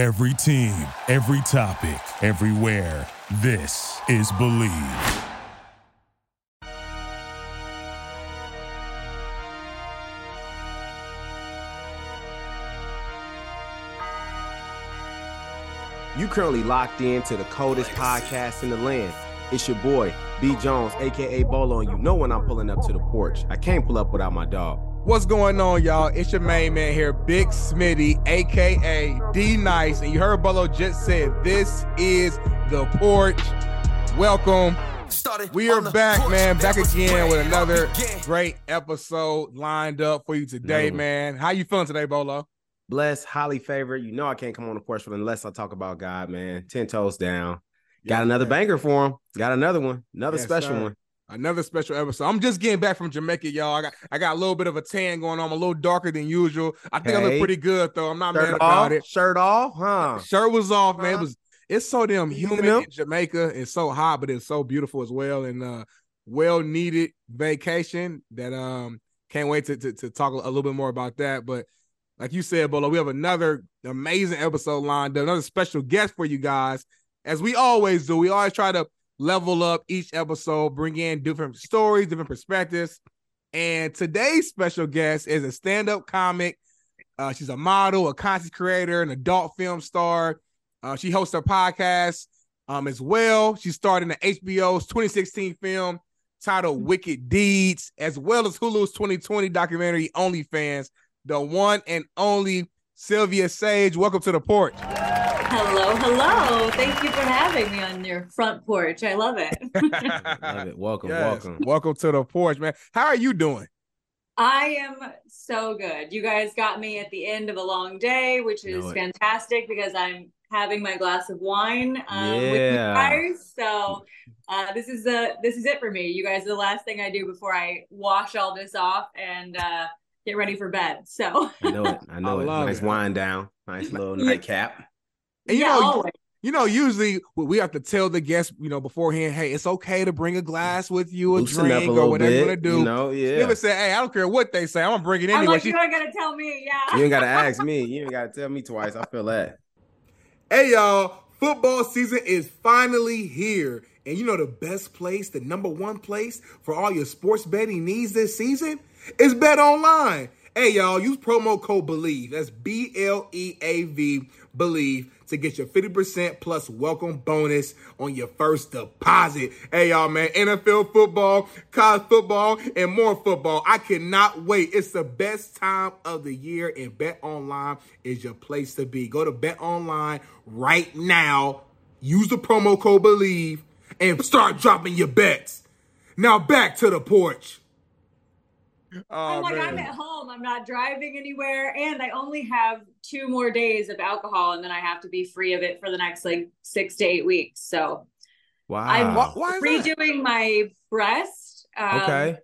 Every team, every topic, everywhere. This is Bleav. You currently locked in to the coldest podcast in the land. It's your boy, B Jones, aka Bolo, and you know when I'm pulling up to the porch. I can't pull up without my dog. What's going on, y'all? It's your main man here, Big Smitty, aka D Nice. And you heard Bolo just said this is the porch. Welcome. We are back, man. Back again with another great episode lined up for you today, man. How you feeling today, Bolo? Blessed, highly favored. You know I can't come on the porch unless I talk about God, man. Ten toes down. Got another banger for him. Got another one. Another Yes, special sir. one. Another special episode. I'm just getting back from Jamaica, y'all. I got I got a little bit of a tan going on. I'm a little darker than usual. I think I look pretty good though. I'm not mad about off. it. Shirt off, huh? Shirt was off, man. It was it's so damn You humid know? in Jamaica. It's so hot, but it's so beautiful as well. And uh well needed vacation that um can't wait to, to to talk a little bit more about that. But like you said, Bolo, we have another amazing episode lined up, another special guest for you guys. As we always do, we always try to level up each episode, bring in different stories, different perspectives. And today's special guest is a stand-up comic. Uh, she's a model, a content creator, an adult film star. Uh, she hosts her podcast um, as well. She starred in the HBO's 2016 film titled Wicked Deeds, as well as Hulu's 2020 documentary OnlyFans. The one and only Silvia Saige. Welcome to the porch. Hello, hello. Thank you for having me on your front porch. I love it. Love it. Welcome, Yes, welcome. welcome to the porch, man. How are you doing? I am so good. You guys got me at the end of a long day, which is fantastic because I'm having my glass of wine um, with you Yeah. guys. So uh, this is the this is it for me. You guys are the last thing I do before I wash all this off and uh, get ready for bed. So I know it. I know I it. love Nice it. wind down. Nice little Yeah. nightcap. And you yeah, know, always. You know, usually we- we have to tell the guests, you know, beforehand, hey, it's okay to bring a glass with you, a Loosen drink, a or little whatever you bit. want to do. You know, You yeah. ever say, hey, I don't care what they say, I'm gonna bring it I'm anyway. like, She- you don't gotta tell me. Yeah. You ain't gotta ask me. You ain't gotta tell me twice. I feel that. Hey y'all, football season is finally here. And you know the best place, the number one place for all your sports betting needs this season is BetOnline. Hey y'all, use promo code BLEAV. That's B L E A V BLEAV to get your 50% plus welcome bonus on your first deposit. Hey y'all, man, NFL football, college football, and more football. I cannot wait. It's the best time of the year, and BetOnline is your place to be. Go to BetOnline right now. Use the promo code BLEAV and start dropping your bets. Now back to the porch. I'm like, I'm at home. I'm not driving anywhere. And I only have two more days of alcohol and then I have to be free of it for the next like six to eight weeks. So Wow. I'm Why, why is that? redoing my breast. Um, okay.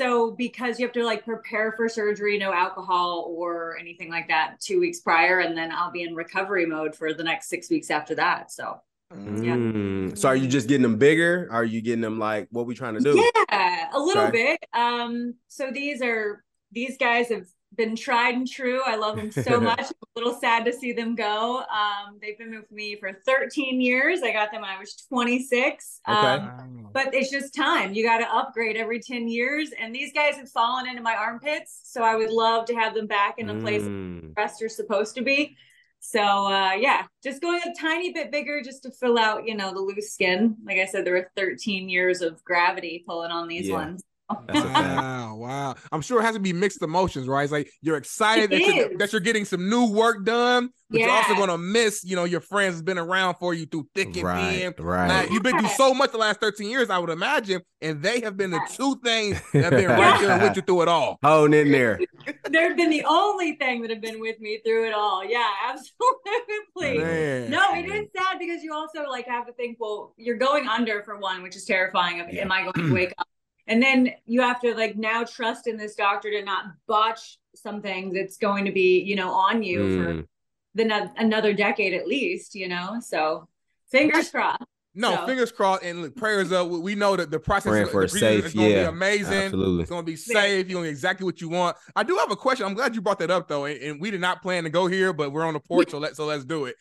So because you have to like prepare for surgery, no alcohol or anything like that two weeks prior. And then I'll be in recovery mode for the next six weeks after that. So yeah. Mm. So are you just getting them bigger? Are you getting them like what we trying to do? Yeah, a little Okay. bit. Um, so these are these guys have been tried and true. I love them so much. I'm a little sad to see them go. Um, they've been with me for 13 years. I got them when I was 26. Okay. Um, but it's just time. You got to upgrade every 10 years. And these guys have fallen into my armpits. So I would love to have them back in a place Mm. the rest are supposed to be. So uh yeah, just going a tiny bit bigger just to fill out, you know, the loose skin. Like I said, there were 13 years of gravity pulling on these Yeah. ones. That's a fact. Wow, wow. I'm sure it has to be mixed emotions, right? It's like you're excited that you're, that you're getting some new work done, but you're also going to miss, you know, your friends has been around for you through thick and thin. Right, right. Like, you've been through so much the last 13 years, I would imagine, and they have been the two things that have been right there with you through it all. Holding in there. They've been the only thing that have been with me through it all. Yeah, absolutely. Man. No, it is sad because you also like have to think, well, you're going under for one, which is terrifying. Of, Yeah. Am I going to wake up? And then you have to like now trust in this doctor to not botch something that's going to be, you know, on you for Mm. the no- another decade at least, you know. So fingers crossed. No, So- fingers crossed and look, prayers up. We- We know that the process Praying is, for the safe, is going to yeah, be amazing. absolutely. It's going to be safe. You're going to exactly what you want. I do have a question. I'm glad you brought that up though, and, and we did not plan to go here, but we're on the porch, so let so let's do it.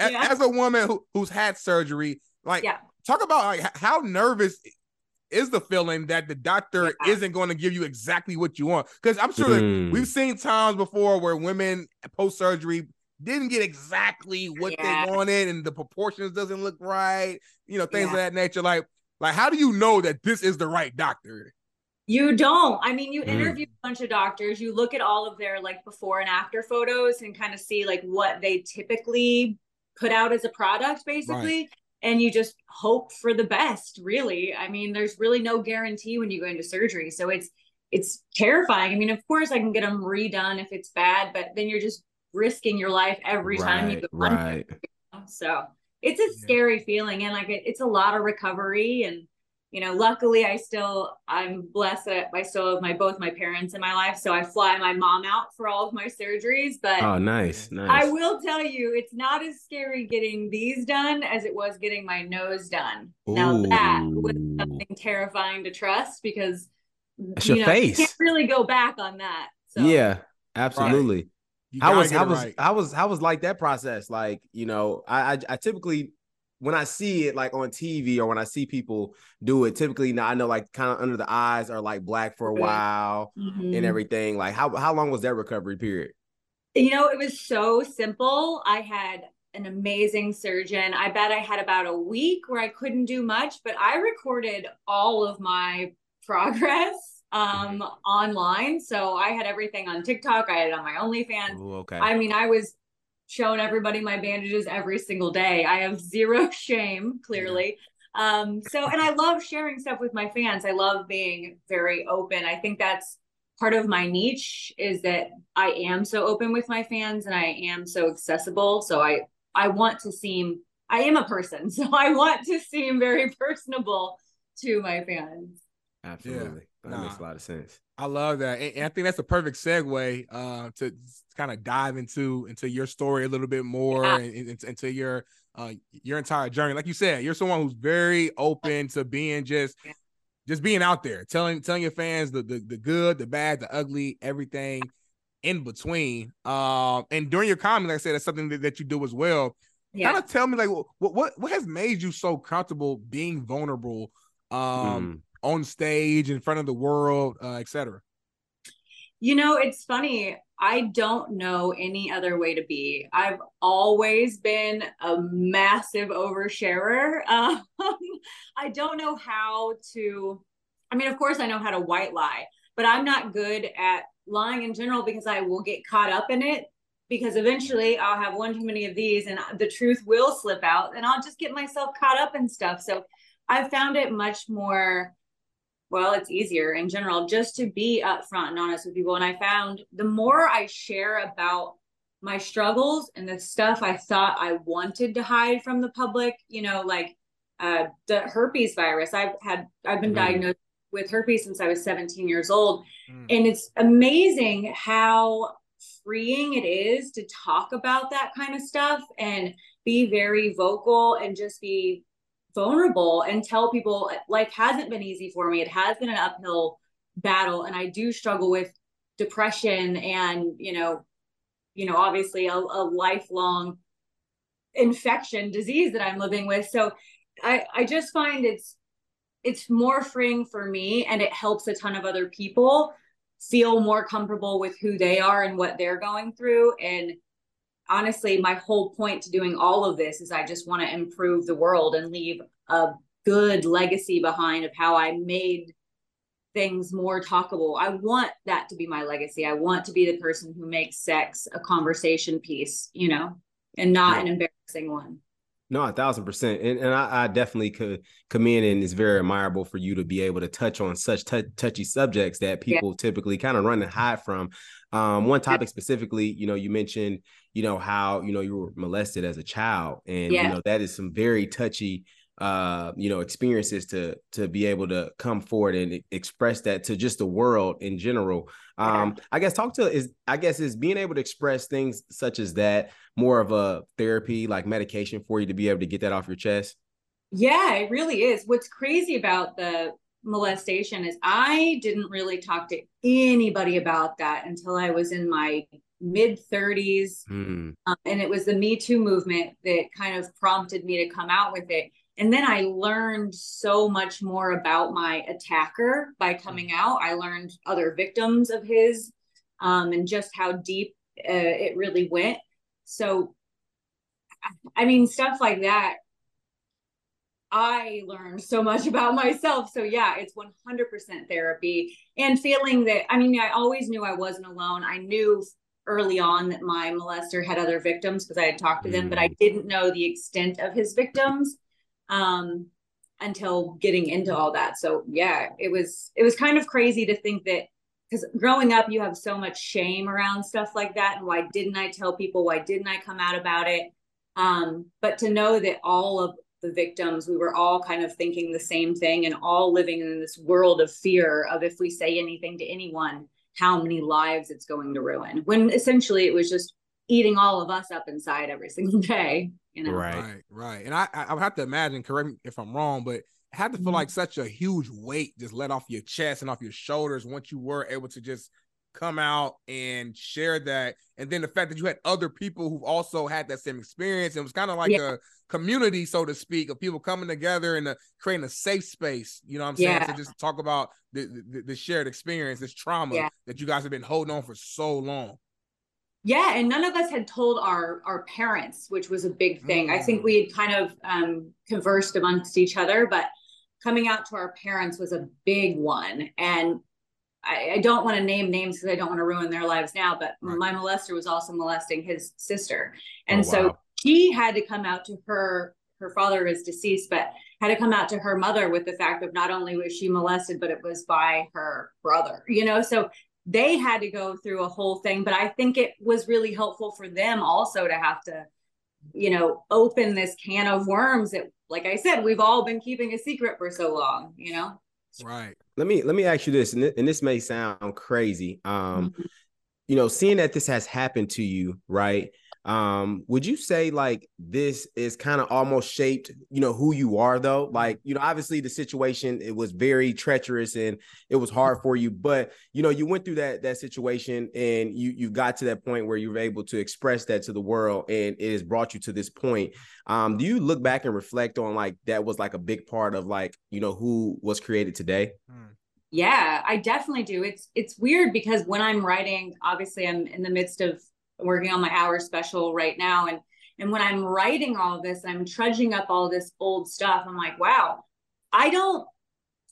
A- Yeah. As a woman who, who's had surgery, like Yeah. talk about like how nervous is the feeling that the doctor Yeah. isn't going to give you exactly what you want? Because I'm sure Mm. we've seen times before where women post surgery didn't get exactly what Yeah. they wanted and the proportions doesn't look right you know things of that nature like like how do you know that this is the right doctor You don't. I mean, you Mm. interview a bunch of doctors, you look at all of their like before and after photos and kind of see like what they typically put out as a product, basically. And you just hope for the best, really. I mean, there's really no guarantee when you go into surgery. So it's it's terrifying. I mean, of course I can get them redone if it's bad, but then you're just risking your life every time you right, go on right. so it's a Yeah. scary feeling and like it, it's a lot of recovery and you know luckily i still i'm blessed that i still have my both my parents in my life so i fly my mom out for all of my surgeries but Oh, nice, i will tell you it's not as scary getting these done as it was getting my nose done now that was something terrifying to trust because That's you your know, you face. can't really go back on that so Yeah, absolutely. You How was get how was right. how was how was like that process? Like, you know, I, I I typically when I see it like on TV or when I see people do it, typically now I know like kind of under the eyes are like black for a while Mhm. and everything. Like how how long was that recovery period? You know, it was so simple. I had an amazing surgeon. I bet I had about a week where I couldn't do much, but I recorded all of my progress um online. So I had everything on TikTok, I had it on my OnlyFans. Ooh, okay. I mean, I was showing everybody my bandages every single day. I have zero shame, clearly. Um, so and I love sharing stuff with my fans. I love being very open. I think that's part of my niche is that I am so open with my fans and I am so accessible. So I I want to seem I am a person, so I want to seem very personable to my fans. Absolutely. That Nah. makes a lot of sense. I love that, and, and I think that's a perfect segue uh, to kind of dive into into your story a little bit more Yeah. and, and into your uh, your entire journey. Like you said, you're someone who's very open to being just just being out there, telling telling your fans the the, the good, the bad, the ugly, everything in between. Um, and during your comment, like I said, that's something that, that you do as well. Yeah. Kind of tell me, like, what what what has made you so comfortable being vulnerable? Um, Mm. on stage in front of the world, uh, etc. You know, it's funny. I don't know any other way to be. I've always been a massive oversharer. Um, I don't know how to, I mean, of course, I know how to white lie, but I'm not good at lying in general because I will get caught up in it. Because eventually I'll have one too many of these and the truth will slip out and I'll just get myself caught up in stuff. So I found it much more well, it's easier in general just to be upfront and honest with people. And I found the more I share about my struggles and the stuff I thought I wanted to hide from the public, you know, like uh, the herpes virus. I've had, I've been Mhm. diagnosed with herpes since I was 17 years old. Mm. And it's amazing how freeing it is to talk about that kind of stuff and be very vocal and just be vulnerable and tell people life hasn't been easy for me. It has been an uphill battle and I do struggle with depression and, you know, you know, obviously a, a lifelong infection disease that I'm living with. So I I just find it's it's more freeing for me and it helps a ton of other people feel more comfortable with who they are and what they're going through and honestly my whole point to doing all of this is I just want to improve the world and leave a good legacy behind of how I made things more talkable. I want that to be my legacy. I want to be the person who makes sex a conversation piece, you know, and not an embarrassing one. No, a thousand percent, and and I, I definitely could commend, and it's very admirable for you to be able to touch on such tou- touchy subjects that people typically kind of run and hide from. Um, one topic specifically, you know, you mentioned, you know, how you know you were molested as a child, and Yeah. you know that is some very touchy, uh, you know, experiences to to be able to come forward and express that to just the world in general. Um, I guess talk to is I guess is being able to express things such as that more of a therapy like medication for you to be able to get that off your chest. Yeah, it really is. What's crazy about the molestation is I didn't really talk to anybody about that until I was in my mid 30s. Mm. Um, and it was the Me Too movement that kind of prompted me to come out with it. And then I learned so much more about my attacker by coming mm. out. I learned other victims of his um, and just how deep uh, it really went. So, I mean, stuff like that I learned so much about myself. So yeah, it's 100% therapy and feeling that I mean, I always knew I wasn't alone. I knew early on that my molester had other victims because I had talked to them, but I mm. didn't know the extent of his victims um, until getting into all that. So yeah, it was it was kind of crazy to think that because growing up you have so much shame around stuff like that and why didn't I tell people? Why didn't I come out about it? Um, but to know that all of the victims, we were all kind of thinking the same thing and all living in this world of fear of if we say anything to anyone, how many lives it's going to ruin. When essentially it was just eating all of us up inside every single day. You know? Right, right, right. And I, I would have to imagine, correct me if I'm wrong, but it had to feel mm-hmm. like such a huge weight just let off your chest and off your shoulders once you were able to just come out and share that. And then the fact that you had other people who've also had that same experience. It was kind of like yeah. a community, so to speak, of people coming together and uh, creating a safe space. You know what I'm saying? Yeah. To just talk about the, the, the shared experience, this trauma yeah. that you guys have been holding on for so long. Yeah, and none of us had told our our parents, which was a big thing. Mm. I think mm. we had kind of um, conversed amongst each other, but coming out to our parents was a big one. And I, I don't want to name names because I don't want to ruin their lives now, but right. my molester was also molesting his sister. And oh, wow. so he had to come out to her, her father is deceased, but had to come out to her mother with the fact of not only was she molested, but it was by her brother, you know? So they had to go through a whole thing, but I think it was really helpful for them also to have to, you know, open this can of worms that, like I said, we've all been keeping a secret for so long, you know? Right. Let me let me ask you this, and, th- and this may sound crazy. Um, mm-hmm. you know, seeing that this has happened to you, right? Um would you say like this is kind of almost shaped you know who you are though? Like you know obviously the situation it was very treacherous and it was hard for you but you know you went through that that situation and you you got to that point where you were able to express that to the world and it has brought you to this point. Um do you look back and reflect on like that was like a big part of like you know who was created today? Hmm. yeah i definitely do. It's it's weird because when i'm writing obviously i'm in the midst of working on my hour special right now. And and when I'm writing all this, and I'm trudging up all this old stuff. I'm like, wow, I don't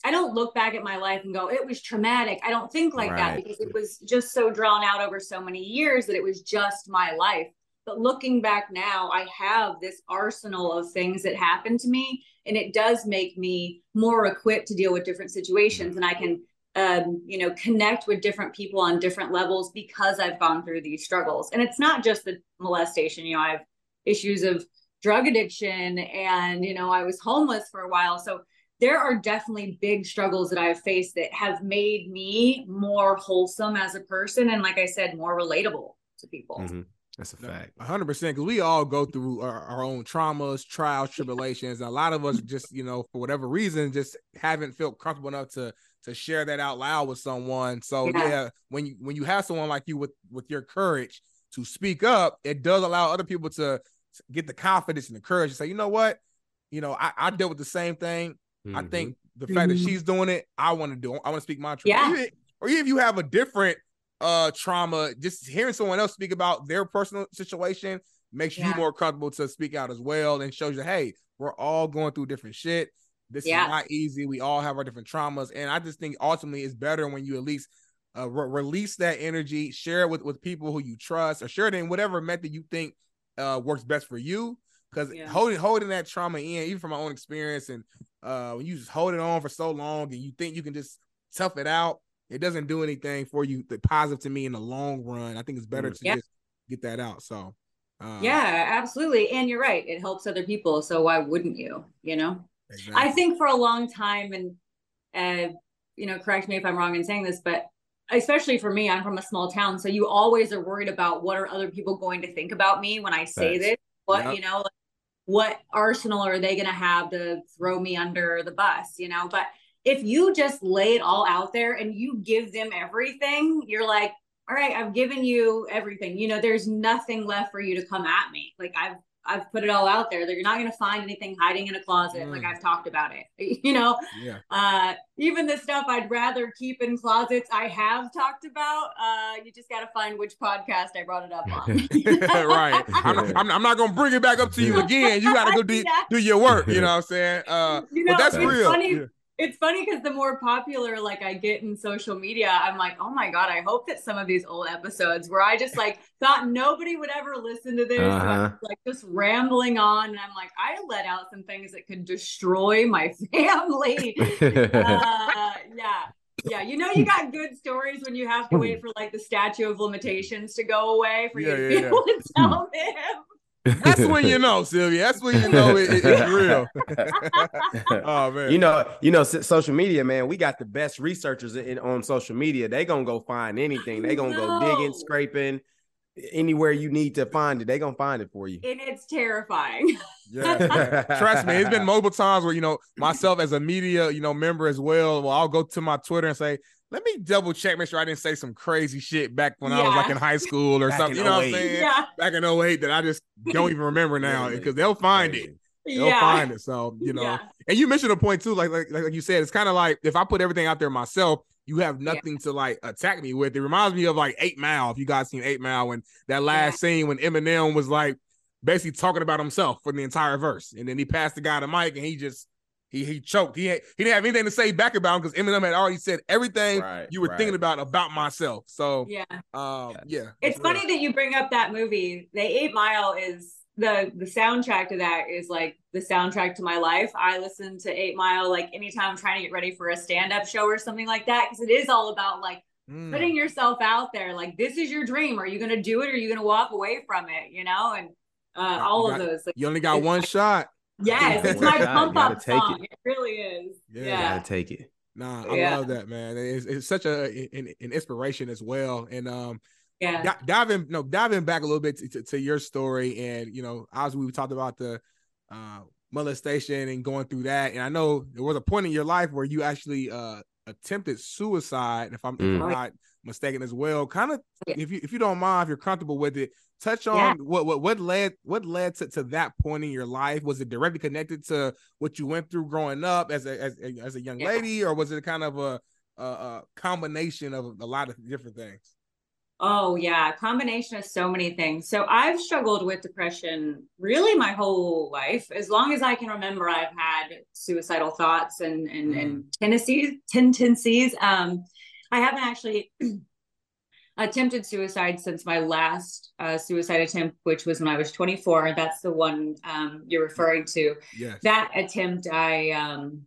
I don't look back at my life and go, it was traumatic. I don't think like right. that because it was just so drawn out over so many years that it was just my life. But looking back now, I have this arsenal of things that happened to me, and it does make me more equipped to deal with different situations. Mm-hmm. And I can um, you know, connect with different people on different levels because I've gone through these struggles. And it's not just the molestation, you know, I have issues of drug addiction and, you know, I was homeless for a while. So there are definitely big struggles that I've faced that have made me more wholesome as a person. And like I said, more relatable to people. Mm-hmm. That's a fact. hundred percent. Cause we all go through our, our, own traumas, trials, tribulations. And a lot of us just, you know, for whatever reason, just haven't felt comfortable enough to to share that out loud with someone. So yeah. yeah, when you when you have someone like you with with your courage to speak up, it does allow other people to get the confidence and the courage to say, you know what, you know, I, I dealt with the same thing. Mm-hmm. I think the fact mm-hmm. that she's doing it, I want to do. I want to speak my truth. Yeah. Or even, or even if you have a different uh trauma, just hearing someone else speak about their personal situation makes yeah. you more comfortable to speak out as well and shows you, hey, we're all going through different shit. This yeah. is not easy. We all have our different traumas, and I just think ultimately it's better when you at least uh, re- release that energy, share it with with people who you trust, or share it in whatever method you think uh, works best for you. Because yeah. holding holding that trauma in, even from my own experience, and uh, when you just hold it on for so long, and you think you can just tough it out, it doesn't do anything for you. The positive to me in the long run, I think it's better mm. to yeah. just get that out. So. Uh, yeah, absolutely. And you're right. It helps other people. So why wouldn't you? You know? Exactly. I think for a long time, and uh, you know, correct me if I'm wrong in saying this, but especially for me, I'm from a small town, so you always are worried about what are other people going to think about me when I say this. What yep. you know, like, what arsenal are they going to have to throw me under the bus, you know? But if you just lay it all out there and you give them everything, you're like, all right, I've given you everything. You know, there's nothing left for you to come at me. Like I've I've put it all out there that you're not going to find anything hiding in a closet. Mm. Like I've talked about it, you know, yeah. uh, even the stuff I'd rather keep in closets, I have talked about. Uh, you just got to find which podcast I brought it up on. right. I'm not, I'm, I'm not going to bring it back up to you again. You got to go do, do your work. You know what I'm saying? Uh, you know, but that's real. Funny. Yeah it's funny because the more popular like I get in social media, I'm like, oh my god, I hope that some of these old episodes where I just like thought nobody would ever listen to this, uh-huh. like just rambling on, and I'm like, I let out some things that could destroy my family. uh, yeah. Yeah, you know you got good stories when you have to wait for like the statute of limitations to go away for yeah, you to yeah, be able to tell them. That's when you know, Silvia. That's when you know it, it, it's real. oh man, you know, you know, social media, man. We got the best researchers in, on social media. They gonna go find anything. They gonna no. go digging, scraping, anywhere you need to find it. They gonna find it for you. And it's terrifying. Yeah, trust me. It's been multiple times where you know myself as a media, you know, member as well. Well, I'll go to my Twitter and say, let me double check, make sure I didn't say some crazy shit back when yeah. I was like in high school or back something. You know what I'm saying? Yeah. Back in 08 that I just don't even remember now because they'll find it. They'll yeah. find it. So, you know, yeah. and you mentioned a point too, like, like, like you said, it's kind of like if I put everything out there myself, you have nothing to like attack me with. It reminds me of like Eight Mile. If you guys seen Eight Mile, when that last scene when Eminem was like basically talking about himself for the entire verse, and then he passed the guy the mic and he just he he choked. He had, he didn't have anything to say back about him because Eminem had already said everything right, you were right. thinking about about myself. So yeah, um, yeah. It's funny that you bring up that movie. The Eight Mile is the the soundtrack to that is like the soundtrack to my life. I listen to Eight Mile like anytime I'm trying to get ready for a stand up show or something like that because it is all about like mm. putting yourself out there. Like this is your dream. Are you gonna do it? or Are you gonna walk away from it? You know, and uh, all got, of those. Like, you only got one shot. Yes, it's my pump up song. It. it. really is. Yeah, yeah. gotta take it. Nah, I yeah. love that man. It's, it's such a an, an, inspiration as well. And um, yeah, diving no diving back a little bit to, to, to your story, and you know, as we talked about the uh molestation and going through that, and I know there was a point in your life where you actually uh attempted suicide. If I'm, mm. if I'm not mistaken as well, kind of if you if you don't mind, if you're comfortable with it, touch on yeah. what, what what led what led to, to that point in your life was it directly connected to what you went through growing up as a as, as a young yeah. lady or was it kind of a, a, a combination of a lot of different things oh yeah combination of so many things so i've struggled with depression really my whole life as long as i can remember i've had suicidal thoughts and and, mm. and tendencies tendencies um i haven't actually attempted suicide since my last uh, suicide attempt, which was when I was 24. That's the one um, you're referring to. Yes. That attempt, I um,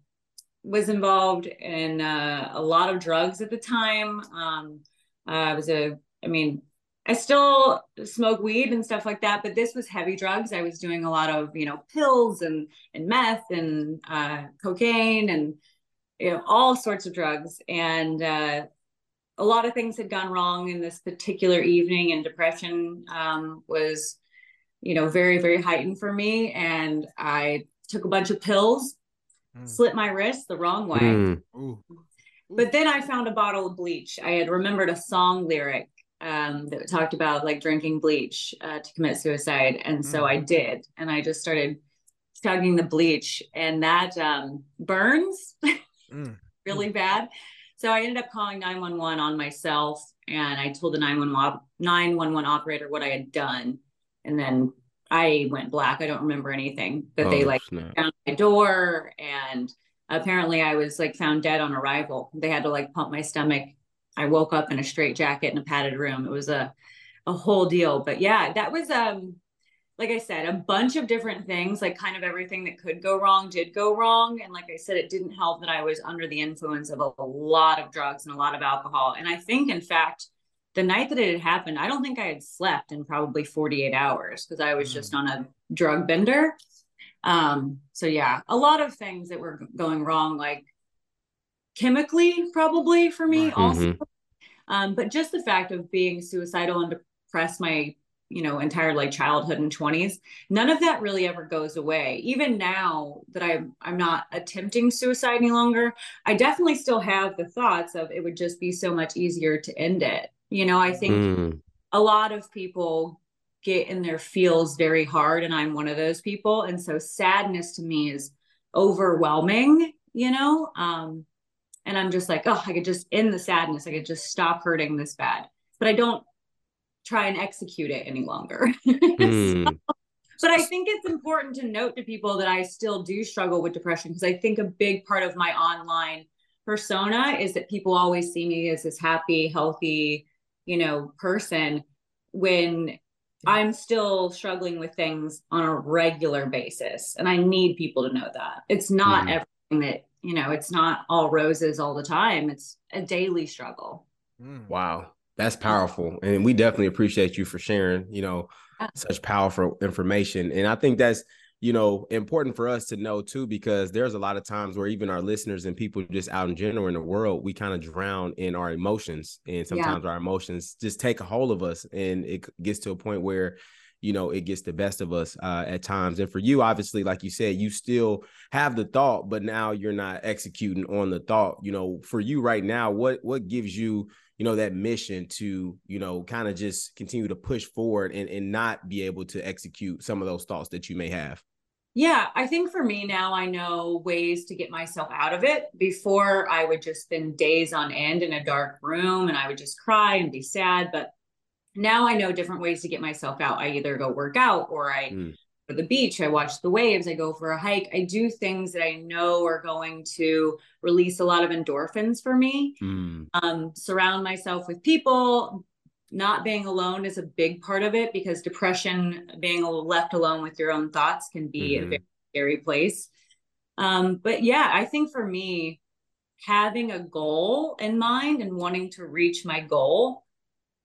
was involved in uh, a lot of drugs at the time. Um, I was a, I mean, I still smoke weed and stuff like that, but this was heavy drugs. I was doing a lot of, you know, pills and and meth and uh, cocaine and you know all sorts of drugs. And uh, a lot of things had gone wrong in this particular evening and depression um, was you know very very heightened for me and i took a bunch of pills mm. slit my wrist the wrong way mm. but then i found a bottle of bleach i had remembered a song lyric um, that talked about like drinking bleach uh, to commit suicide and mm. so i did and i just started chugging the bleach and that um, burns mm. really bad so I ended up calling 911 on myself and I told the 911, 911 operator what I had done. And then I went black. I don't remember anything. But oh, they like snap. found my door and apparently I was like found dead on arrival. They had to like pump my stomach. I woke up in a straight jacket in a padded room. It was a a whole deal. But yeah, that was um like I said, a bunch of different things, like kind of everything that could go wrong did go wrong. And like I said, it didn't help that I was under the influence of a, a lot of drugs and a lot of alcohol. And I think, in fact, the night that it had happened, I don't think I had slept in probably 48 hours because I was mm. just on a drug bender. Um, so yeah, a lot of things that were going wrong, like chemically, probably for me also. Mm-hmm. Um, but just the fact of being suicidal and depressed my you know entire like childhood and 20s none of that really ever goes away. Even now that i'm i'm not attempting suicide any longer i definitely still have the thoughts of it would just be so much easier to end it. You know i think mm. a lot of people get in their feels very hard and i'm one of those people. And so sadness to me is overwhelming you know um and i'm just like oh i could just end the sadness. I could just stop hurting this bad. But i don't try and execute it any longer. Mm. so, but I think it's important to note to people that I still do struggle with depression because I think a big part of my online persona is that people always see me as this happy, healthy, you know, person when I'm still struggling with things on a regular basis. And I need people to know that. It's not mm. everything that, you know, it's not all roses all the time. It's a daily struggle. Mm. Wow. That's powerful. And we definitely appreciate you for sharing, you know, such powerful information. And I think that's, you know, important for us to know too, because there's a lot of times where even our listeners and people just out in general in the world, we kind of drown in our emotions. And sometimes yeah. our emotions just take a hold of us. And it gets to a point where, you know, it gets the best of us uh, at times. And for you, obviously, like you said, you still have the thought, but now you're not executing on the thought. You know, for you right now, what what gives you you know that mission to you know kind of just continue to push forward and and not be able to execute some of those thoughts that you may have? Yeah i think for me now i know ways to get myself out of it. Before i would just spend days on end in a dark room and i would just cry and be sad but now i know different ways to get myself out. I either go work out or i mm the beach, I watch the waves, I go for a hike. I do things that I know are going to release a lot of endorphins for me. Mm. Um, surround myself with people. Not being alone is a big part of it because depression, being left alone with your own thoughts, can be mm-hmm. a very scary place. Um, but yeah, I think for me, having a goal in mind and wanting to reach my goal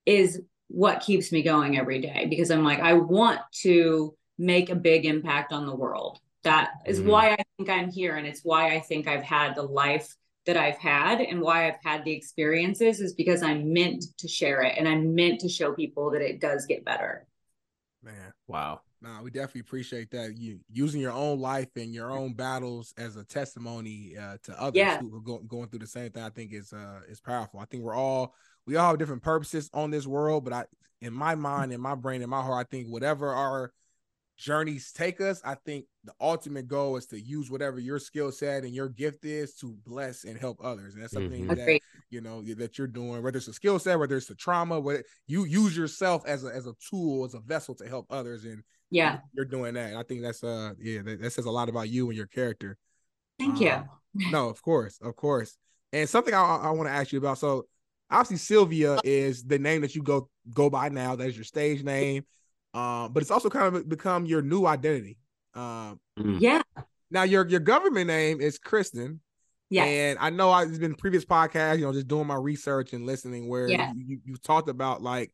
is what keeps me going every day because I'm like, I want to make a big impact on the world. That is mm-hmm. why I think I'm here. And it's why I think I've had the life that I've had and why I've had the experiences is because I'm meant to share it and I'm meant to show people that it does get better. Man, wow. No, we definitely appreciate that. You using your own life and your own battles as a testimony uh, to others yeah. who are go- going through the same thing. I think is uh, is powerful. I think we're all we all have different purposes on this world, but I, in my mind, in my brain, in my heart, I think whatever our journeys take us, I think the ultimate goal is to use whatever your skill set and your gift is to bless and help others. And that's something mm-hmm. that you know that you're doing, whether it's a skill set, whether it's a trauma, whether you use yourself as a as a tool, as a vessel to help others. And yeah, you're doing that. I think that's uh yeah, that, that, says a lot about you and your character. Thank um, you. no, of course, of course. And something I, I want to ask you about. So obviously Silvia is the name that you go go by now. That is your stage name. Um, but it's also kind of become your new identity. Um, mm. yeah. Now your your government name is Kristen. Yeah. And I know I've been previous podcasts, you know, just doing my research and listening where yeah. you, you, you talked about like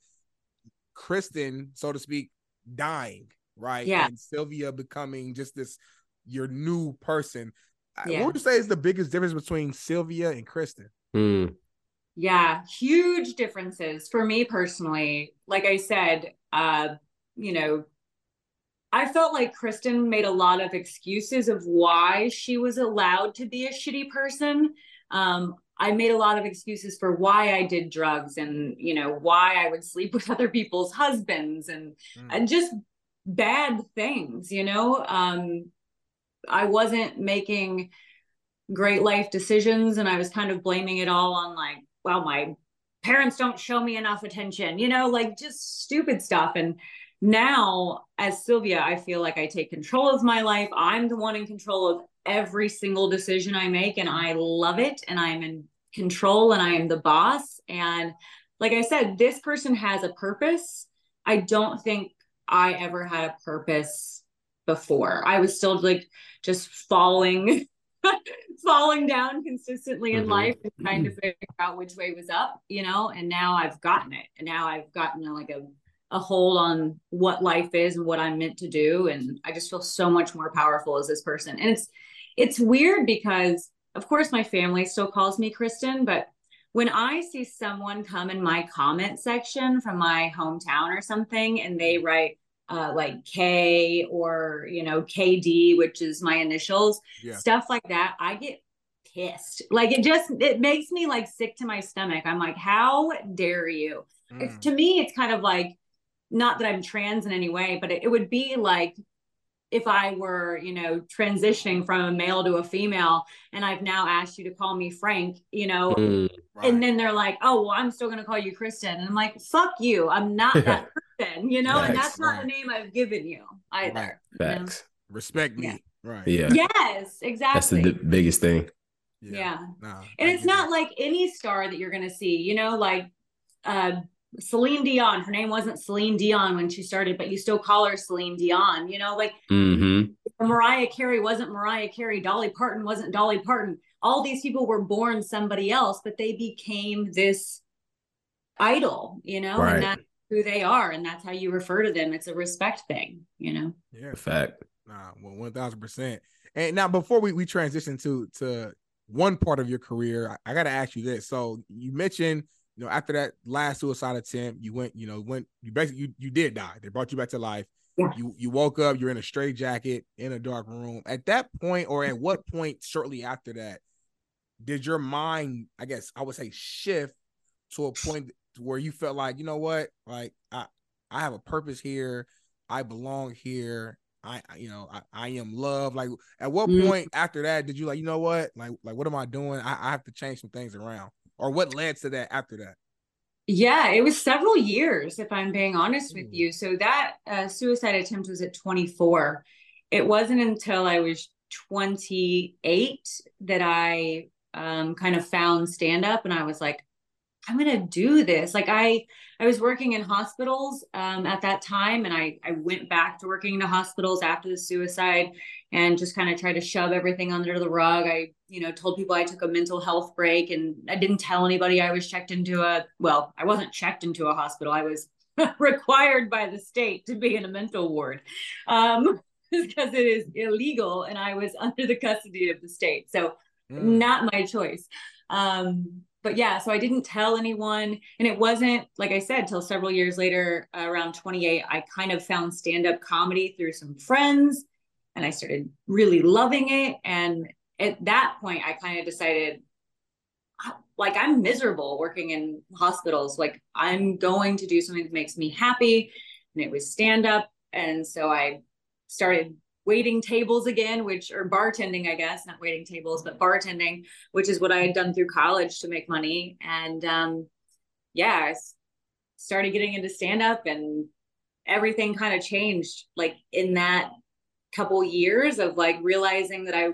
Kristen, so to speak, dying, right? Yeah. And Silvia becoming just this your new person. Yeah. What would you say is the biggest difference between Silvia and Kristen? Mm. Yeah, huge differences for me personally. Like I said, uh, you know, I felt like Kristen made a lot of excuses of why she was allowed to be a shitty person. Um, I made a lot of excuses for why I did drugs and, you know, why I would sleep with other people's husbands and, mm. and just bad things, you know. Um, I wasn't making great life decisions and I was kind of blaming it all on like, well, my parents don't show me enough attention, you know, like just stupid stuff. And now as Silvia, I feel like I take control of my life. I'm the one in control of every single decision I make, and I love it. And I'm in control and I am the boss. And like I said, this person has a purpose. I don't think I ever had a purpose before. I was still like just falling. falling down consistently in mm-hmm. life and trying to figure out which way was up, you know, and now I've gotten it. And now I've gotten like a a hold on what life is and what I'm meant to do. And I just feel so much more powerful as this person. And it's it's weird because of course my family still calls me Kristen, but when I see someone come in my comment section from my hometown or something and they write uh, like K or, you know, KD, which is my initials, yeah. stuff like that, I get pissed. Like it just, it makes me like sick to my stomach. I'm like, how dare you? Mm. to me, it's kind of like, not that I'm trans in any way, but it, it would be like if I were, you know, transitioning from a male to a female and I've now asked you to call me Frank, you know, mm, right. and then they're like, oh, well, I'm still going to call you Kristen. And I'm like, fuck you. I'm not that person, you know, and that's not right. the name I've given you either. Right. Facts. You know? Respect me. Yeah. Right. Yeah. Yes, exactly. That's the d- biggest thing. Yeah. yeah. Nah, and it's not that. like any star that you're going to see, you know, like, uh, Celine Dion. Her name wasn't Celine Dion when she started, but you still call her Celine Dion. You know, like mm-hmm. Mariah Carey wasn't Mariah Carey. Dolly Parton wasn't Dolly Parton. All these people were born somebody else, but they became this idol. You know, right. and that's who they are, and that's how you refer to them. It's a respect thing. You know. Yeah. Fact. Nah, well, one thousand percent. And now, before we we transition to to one part of your career, I, I got to ask you this. So you mentioned you know, after that last suicide attempt, you went, you know, went, you basically, you, you did die. They brought you back to life. Yeah. You you woke up, you're in a straight jacket in a dark room. At that point, or at what point shortly after that, did your mind, I guess I would say, shift to a point where you felt like, you know what, like I I have a purpose here, I belong here, I you know I, I am love. Like at what mm. point after that did you like, you know what, like like what am I doing? I, I have to change some things around or what led to that after that? Yeah, it was several years, if I'm being honest with you. So that uh, suicide attempt was at 24. It wasn't until I was 28 that I um, kind of found stand up and I was like, I'm gonna do this. Like I I was working in hospitals um, at that time, and I I went back to working in the hospitals after the suicide, and just kind of tried to shove everything under the rug. I you know told people I took a mental health break, and I didn't tell anybody I was checked into a well, I wasn't checked into a hospital. I was required by the state to be in a mental ward. Um, because it is illegal and I was under the custody of the state. So mm. not my choice. Um, but yeah, so I didn't tell anyone. And it wasn't, like I said, till several years later, uh, around 28, I kind of found stand up comedy through some friends and I started really loving it. And at that point, I kind of decided, like, I'm miserable working in hospitals. Like, I'm going to do something that makes me happy. And it was stand up. And so I started waiting tables again, which or bartending, I guess, not waiting tables, but bartending, which is what I had done through college to make money. And um, yeah, I started getting into stand up and everything kind of changed like in that couple years of like realizing that I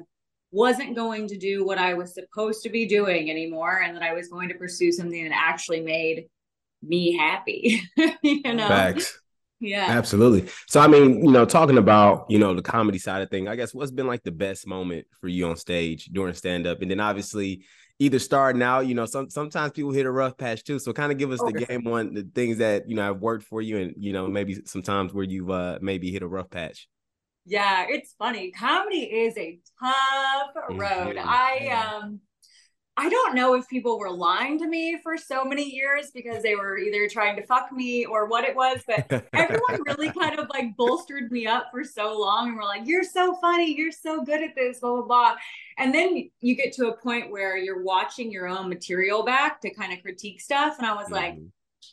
wasn't going to do what I was supposed to be doing anymore and that I was going to pursue something that actually made me happy. you know. Facts. Yeah. Absolutely. So I mean, you know, talking about, you know, the comedy side of thing, I guess what's been like the best moment for you on stage during stand up? And then obviously either starting out, you know, some sometimes people hit a rough patch too. So kind of give us okay. the game on the things that, you know, have worked for you and, you know, maybe sometimes where you've uh maybe hit a rough patch. Yeah, it's funny. Comedy is a tough road. Mm-hmm. I um I don't know if people were lying to me for so many years because they were either trying to fuck me or what it was, but everyone really kind of like bolstered me up for so long and were like, you're so funny, you're so good at this, blah, blah, blah. And then you get to a point where you're watching your own material back to kind of critique stuff. And I was mm-hmm. like,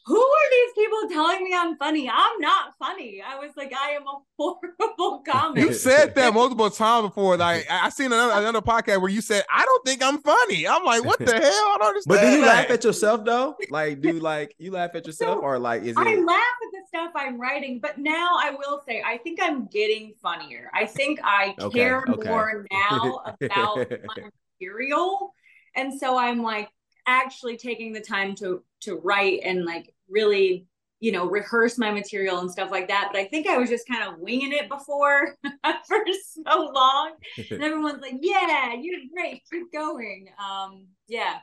who are these people telling me I'm funny? I'm not funny. I was like, I am a horrible comic. You said that multiple times before. Like I seen another, another podcast where you said, I don't think I'm funny. I'm like, what the hell? I don't understand. But do you laugh at yourself though? Like, do like you laugh at yourself so, or like is it I laugh at the stuff I'm writing, but now I will say I think I'm getting funnier. I think I okay, care okay. more now about my material. And so I'm like, actually taking the time to to write and like really you know rehearse my material and stuff like that. But i think i was just kind of winging it before for so long. And everyone's like yeah you're great keep going. Um yeah.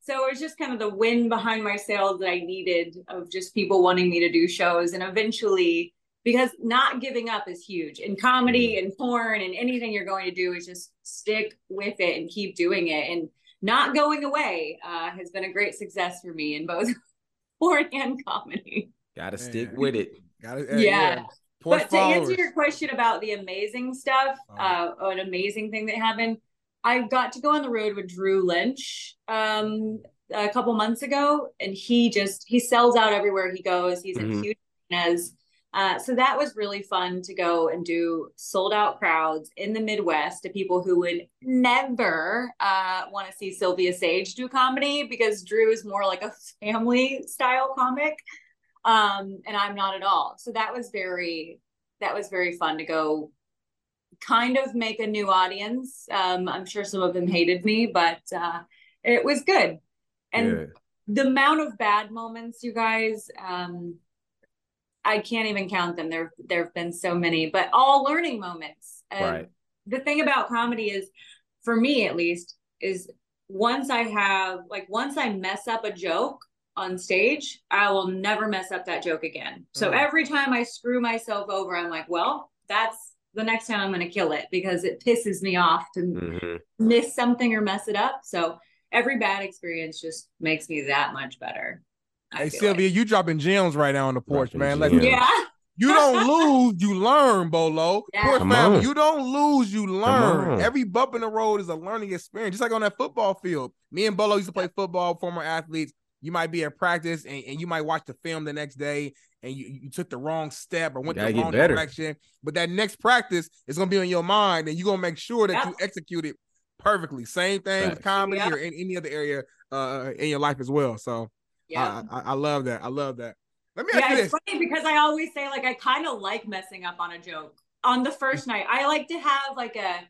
So it was just kind of the wind behind my sails that i needed of just people wanting me to do shows. And eventually because not giving up is huge. In comedy mm. and porn and anything you're going to do is just stick with it and keep doing it. And not going away uh, has been a great success for me in both porn and comedy. Gotta stick with it. Gotta, yeah. yeah. But to answer your question about the amazing stuff, uh, an amazing thing that happened, I got to go on the road with Drew Lynch um, a couple months ago, and he just he sells out everywhere he goes. He's mm-hmm. a huge as uh, so that was really fun to go and do sold out crowds in the Midwest to people who would never uh, want to see Silvia Saige do comedy because Drew is more like a family style comic, um, and I'm not at all. So that was very that was very fun to go kind of make a new audience. Um, I'm sure some of them hated me, but uh, it was good. And yeah. the amount of bad moments, you guys. Um, I can't even count them. There there have been so many, but all learning moments. And right. the thing about comedy is, for me at least, is once I have like once I mess up a joke on stage, I will never mess up that joke again. So mm. every time I screw myself over, I'm like, well, that's the next time I'm going to kill it because it pisses me off to mm-hmm. miss something or mess it up. So every bad experience just makes me that much better hey Silvia, like. you dropping gems right now on the porch, man. Like, yeah. You don't lose, you learn, Bolo. Yeah. Porch family, you don't lose, you learn. Every bump in the road is a learning experience. Just like on that football field. Me and Bolo used to play football, former athletes. You might be at practice and, and you might watch the film the next day and you, you took the wrong step or went the wrong direction. But that next practice is gonna be on your mind and you're gonna make sure that yep. you execute it perfectly. Same thing right. with comedy yep. or in any other area uh, in your life as well. So yeah, I, I, I, love that. I love that. Let me ask yeah, you this. it's funny because I always say like I kind of like messing up on a joke on the first night. I like to have like a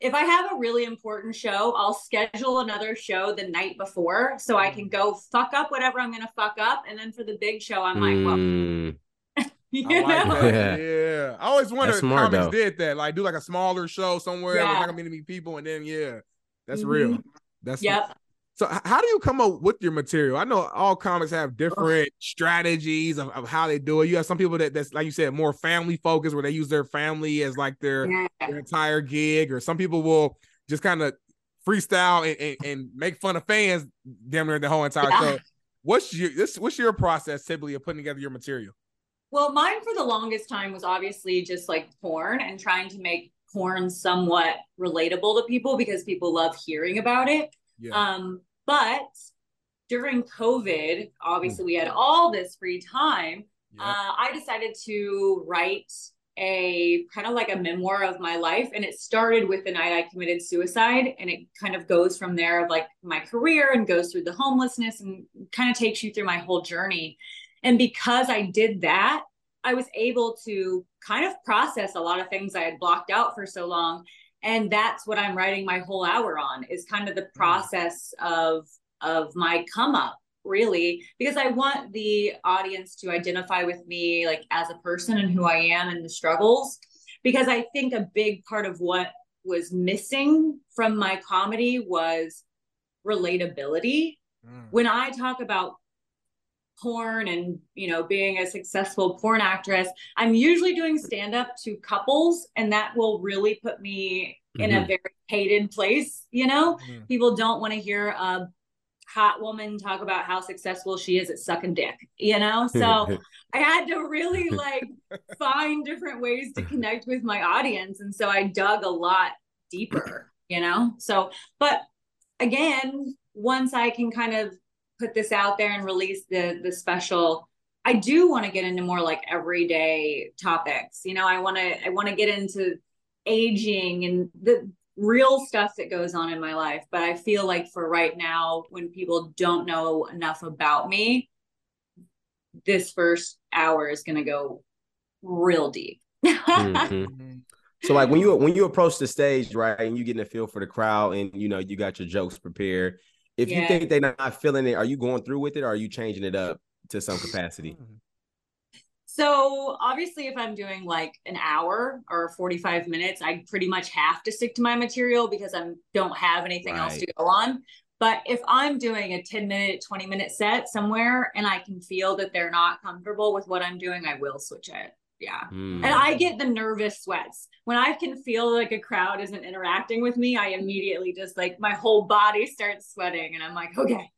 if I have a really important show, I'll schedule another show the night before so I can go fuck up whatever I'm gonna fuck up, and then for the big show, I'm like, well. Mm. you like? Yeah. yeah. I always wondered if comics though. did that. Like do like a smaller show somewhere yeah. with not gonna be many people, and then yeah, that's mm-hmm. real. That's yep. So how do you come up with your material? I know all comics have different strategies of, of how they do it. You have some people that that's like you said, more family focused where they use their family as like their, yeah. their entire gig, or some people will just kind of freestyle and, and, and, make fun of fans damn near the whole entire yeah. show. What's your this what's your process typically of putting together your material? Well, mine for the longest time was obviously just like porn and trying to make porn somewhat relatable to people because people love hearing about it. Yeah. Um, but during COVID, obviously, we had all this free time. Yep. Uh, I decided to write a kind of like a memoir of my life. And it started with the night I committed suicide. And it kind of goes from there of like my career and goes through the homelessness and kind of takes you through my whole journey. And because I did that, I was able to kind of process a lot of things I had blocked out for so long and that's what i'm writing my whole hour on is kind of the mm. process of of my come up really because i want the audience to identify with me like as a person and who i am and the struggles because i think a big part of what was missing from my comedy was relatability mm. when i talk about porn and you know being a successful porn actress i'm usually doing stand up to couples and that will really put me in mm-hmm. a very hated place you know mm-hmm. people don't want to hear a hot woman talk about how successful she is at sucking dick you know so i had to really like find different ways to connect with my audience and so i dug a lot deeper you know so but again once i can kind of put this out there and release the the special. I do want to get into more like everyday topics. You know i want to i want to get into aging and the real stuff that goes on in my life. But i feel like for right now when people don't know enough about me this first hour is going to go real deep. Mm-hmm. so like when you when you approach the stage right and you get in a feel for the crowd and you know you got your jokes prepared if yeah. you think they're not feeling it, are you going through with it or are you changing it up to some capacity? So obviously, if I'm doing like an hour or 45 minutes, I pretty much have to stick to my material because I don't have anything right. else to go on. But if I'm doing a 10 minute, 20 minute set somewhere and I can feel that they're not comfortable with what I'm doing, I will switch it. Yeah. Mm. And I get the nervous sweats. When I can feel like a crowd isn't interacting with me, I immediately just like my whole body starts sweating and I'm like, okay,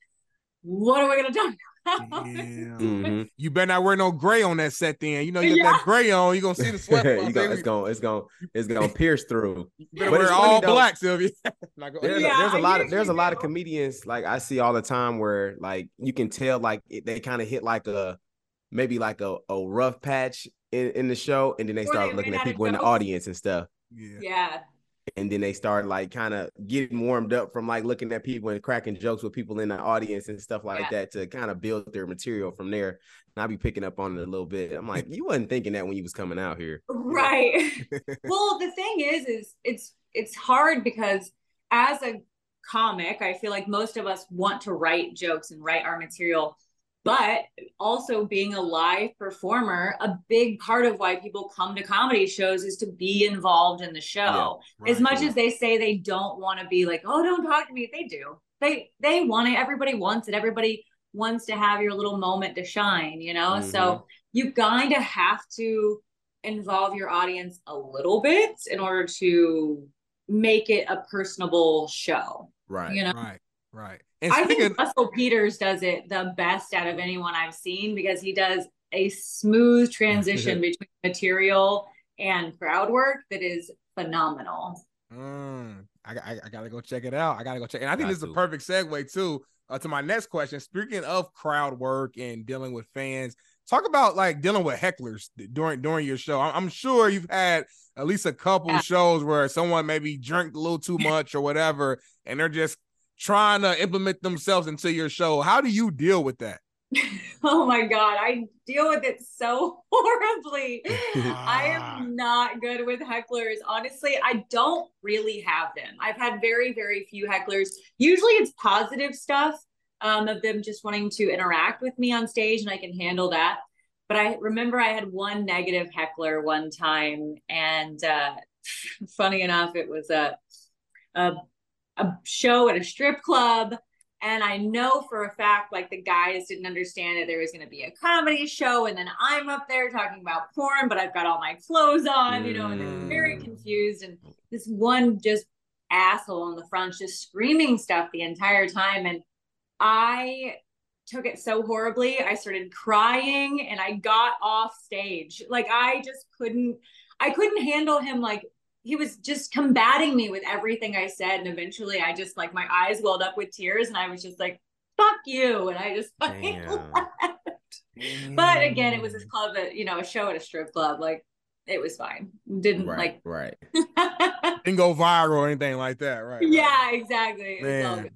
what are we gonna do? about? Damn. Mhm. You better not wear no gray on that set then. You know, you got Yeah. that gray on, you're gonna see the sweat. You box, go- baby. it's gonna it's gonna it's going to pierce through. You better But wear it's funny all though. black, Silvia. Not go- There's, Yeah, a, there's a I lot of there's a lot of comedians like I see all the time where like you can tell like it, they kind of hit like a maybe like a, a rough patch in, in the show and then they Or start they looking at people in the audience and stuff yeah. yeah. and then they start like kind of getting warmed up from like looking at people and cracking jokes with people in the audience and stuff like Yeah. that to kind of build their material from there and I'll be picking up on it a little bit I'm like you wasn't thinking that when you was coming out here Right. well, the thing is, is it's it's hard because as a comic, I feel like most of us want to write jokes and write our material. But also being a live performer, a big part of why people come to comedy shows is to be involved in the show. As Right. much as they say they don't want to be like, oh, don't talk to me, they do. They they want it. Everybody wants it. Everybody wants to have your little moment to shine, you know? So you kind of have to involve your audience a little bit in order to make it a personable show. right You know, Right, right. And I speaking, think Russell Peters does it the best out of anyone I've seen because he does a smooth transition between material and crowd work that is phenomenal. Mm, I, I, I gotta go check it out. I gotta go check. And I think Got this is a perfect segue too uh, to my next question. Speaking of crowd work and dealing with fans, talk about like dealing with hecklers during during your show. I'm, I'm sure you've had at least a couple Yeah. shows where someone maybe drank a little too much or whatever, and they're just trying to implement themselves into your show. How do you deal with that? oh my god, I deal with it so horribly. I am not good with hecklers. Honestly, I don't really have them. I've had very, very few hecklers. Usually it's positive stuff um, of them just wanting to interact with me on stage, and I can handle that. But I remember I had one negative heckler one time, and uh, funny enough, it was a, a a show at a strip club and I know for a fact, like the guys didn't understand that there was going to be a comedy show, and then I'm up there talking about porn, but I've got all my clothes on, you know, and they're very Mm. confused. And this one just asshole in the front just screaming stuff the entire time, and I took it so horribly. I started crying, and I got off stage. Like I just couldn't, I couldn't handle him. Like he was just combating me with everything I said. And eventually I just like my eyes welled up with tears and I was just like, fuck you. And I just fucking Damn. left. But again, it was this club at, you know, a show at a strip club. Like it was fine. Didn't right right Didn't go viral or anything like that, right? right. Yeah, exactly. It was all Man, good.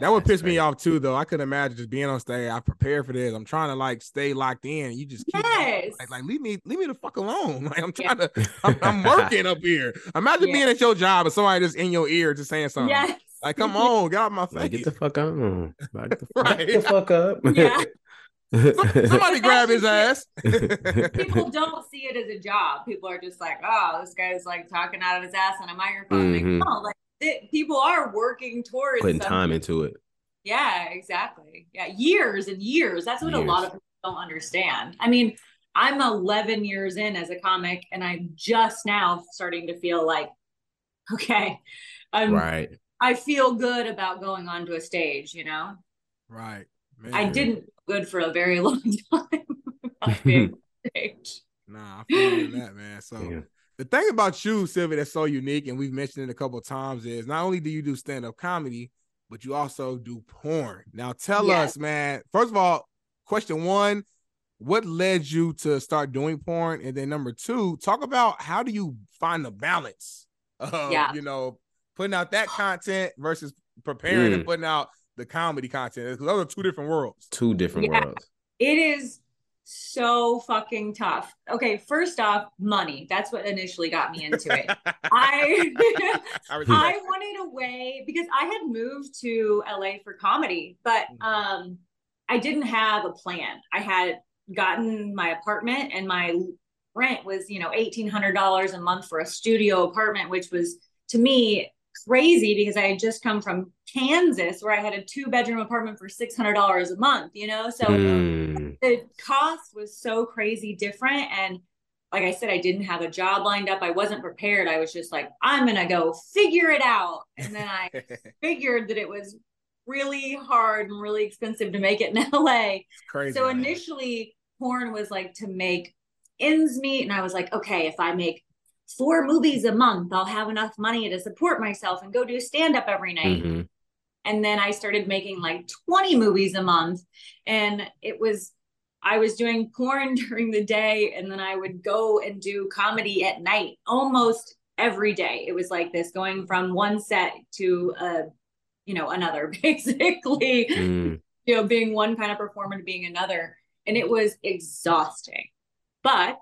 That would That's piss me off too, though. I could imagine just being on stage. I prepared for this. I'm trying to like stay locked in. You just keep Yes. like, like leave me, leave me the fuck alone. Like I'm Yeah. trying to, I'm, I'm working up here. Imagine Yeah. being at your job and somebody just in your ear just saying something. Yes. Like, come on, get out my like get the fuck on like, get the, Right. get the fuck up Yeah. Somebody grab his ass. People don't see it as a job. People are just like, oh, this guy's like talking out of his ass on a microphone. Mhm. Like, no, like it, people are working towards putting something. time into it Yeah, exactly. Yeah, years and years. That's what a lot of people don't understand. I mean, I'm 11 years in as a comic, and I'm just now starting to feel like, okay, I'm. right I feel good about going onto a stage. You know, right. Man. I didn't feel good for a very long time about being on stage. Nah, I feel you that, man. So Yeah. The thing about you, Silvia, that's so unique, and we've mentioned it a couple of times, is not only do you do stand-up comedy, but you also do porn. Now tell Yes. us, man. First of all, question one, what led you to start doing porn? And then number two, talk about how do you find the balance of Yeah. you know putting out that content versus preparing and Mm. putting out the comedy content. Because those are two different worlds. two different Yeah. worlds It is so fucking tough. Okay, first off, money. That's what initially got me into it. I I wanted a way because I had moved to LA for comedy, but Mhm. um I didn't have a plan. I had gotten my apartment and my rent was, you know, $1800 a month for a studio apartment which was to me crazy because I had just come from Kansas where I had a two bedroom apartment for $600 a month, you know? So Mm. the cost was so crazy different and like I said, I didn't have a job lined up. I wasn't prepared. I was just like, I'm going to go figure it out. And then I figured that it was really hard and really expensive to make it in LA. Crazy. So man. initially, porn was like to make ends meet. And I was like, okay, if I make four movies a month, I'll have enough money to support myself and go do stand up every night. Mm-hmm. And then I started making like 20 movies a month. And it was, I was doing porn during the day and then I would go and do comedy at night almost every day. It was like this going from one set to a, you know, another basically, Mm. you know, being one kind of performer to being another. And it was exhausting. But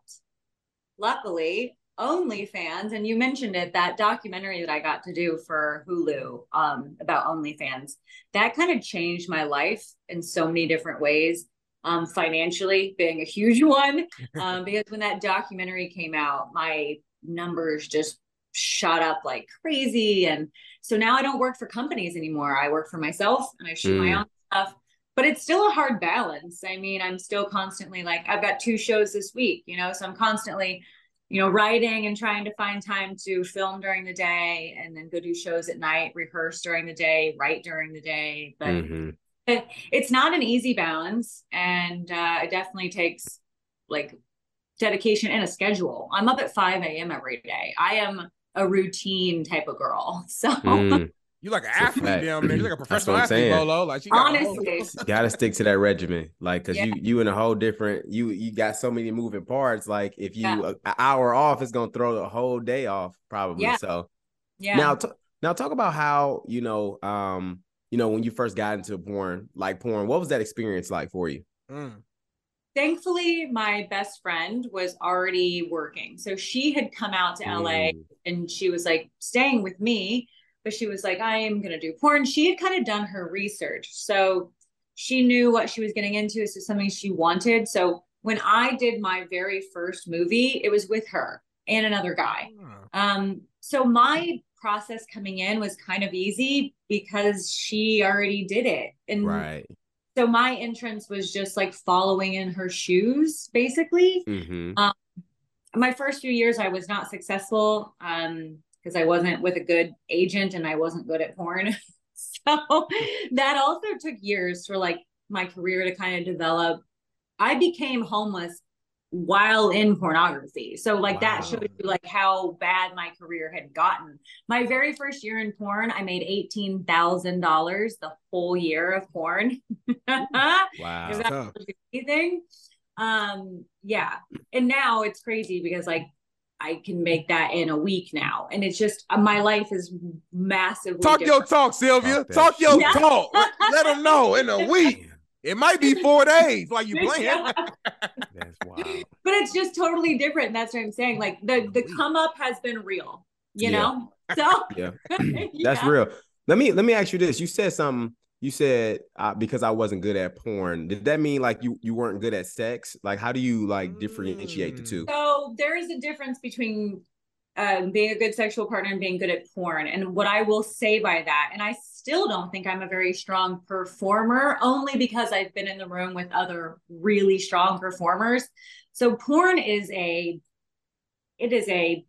luckily, OnlyFans, and you mentioned it, that documentary that I got to do for Hulu um, about OnlyFans, that kind of changed my life in so many different ways. Um, financially being a huge one, um, because when that documentary came out, my numbers just shot up like crazy. And so now I don't work for companies anymore. I work for myself and I shoot my Mm. own stuff. But it's still a hard balance. I mean, I'm still constantly like, I've got two shows this week, you know, so I'm constantly, you know, writing and trying to find time to film during the day and then go do shows at night, rehearse during the day, write during the day. But Mhm. it, it's not an easy balance and uh, it definitely takes like dedication and a schedule i'm up at 5 a.m every day i am a routine type of girl so Mm. You like an It's athlete fact. down there. You're like a professional athlete, saying. Bolo. Like she got honestly gotta stick to that regimen like because Yeah. you you in a whole different you you got so many moving parts like if you Yeah. an hour off is gonna throw the whole day off probably Yeah. so yeah now t- now talk about how you know um you know when you first got into porn like porn what was that experience like for you Mm. thankfully my best friend was already working so she had come out to la Mm. and she was like staying with me but she was like i am going to do porn. She had kind of done her research so she knew what she was getting into this is something she wanted. So when i did my very first movie it was with her and another guy. Ah. um so my process coming in was kind of easy because she already did it. And right. so my entrance was just like following in her shoes basically. Hmm my first few years I was not successful. Um because I wasn't with a good agent and I wasn't good at porn. so that also took years for like my career to kind of develop. I became homeless while in pornography. So like that Wow. shows you like how bad my career had gotten. My very first year in porn, I made $18,000 the whole year of porn. wow Is that anything? Um, yeah. And now it's crazy because like I can make that in a week now. And it's just uh, my life is massively Talk your talk, Silvia. Talk that Talk your shit. talk. Let, let them know in a week. It might be four days while you playing. Yeah. that's wild But it's just totally different. That's what I'm saying. Like the the come up has been real, you Yeah. know? So yeah yeah. That's real. Let me let me ask you this. You said something. You said uh, because I wasn't good at porn. Did that mean like you you weren't good at sex? Like how do you like differentiate the Mm. two? So there is a difference between um, being a good sexual partner and being good at porn. And what I will say by that, and I still don't think I'm a very strong performer, only because I've been in the room with other really strong performers. So porn is a, it is a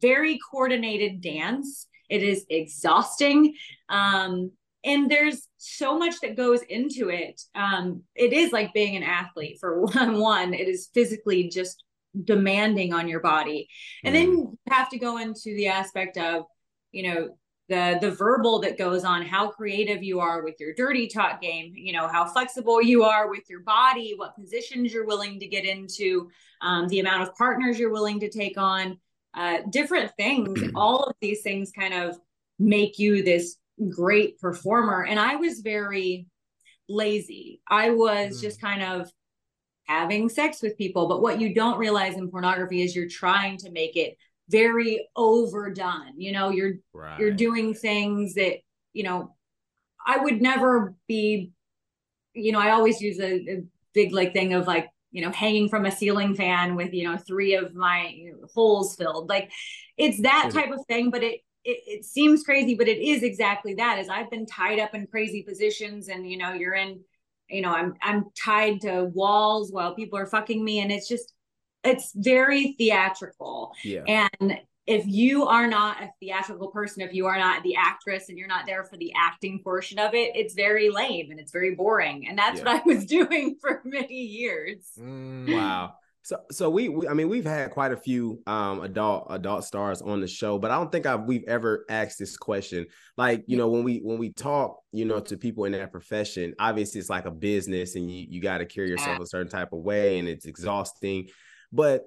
very coordinated dance. It is exhausting. Um, and there's so much that goes into it. Um, it is like being an athlete for one, one, it is physically just demanding on your body. And then you have to go into the aspect of, you know, the the verbal that goes on how creative you are with your dirty talk game you know how flexible you are with your body what positions you're willing to get into um, the amount of partners you're willing to take on uh, different things all of these things kind of make you this great performer and i was very lazy i was Mm. just kind of having sex with people but what you don't realize in pornography is you're trying to make it very overdone you know you're Right. you're doing things that you know i would never be you know i always use a, a big like thing of like you know hanging from a ceiling fan with you know three of my you know, holes filled like it's that type of thing but it, it it seems crazy but it is exactly that is i've been tied up in crazy positions and you know you're in you know i'm i'm tied to walls while people are fucking me and it's just it's very theatrical. Yeah. And if you are not a theatrical person, if you are not the actress and you're not there for the acting portion of it, it's very lame and it's very boring. And that's Yeah. what I was doing for many years. Mm. Wow. So so we, we I mean we've had quite a few um adult adult stars on the show, but I don't think I've we've ever asked this question. Like, you know, when we when we talk, you know, to people in that profession, obviously it's like a business and you you got to carry yourself a certain type of way and it's exhausting. But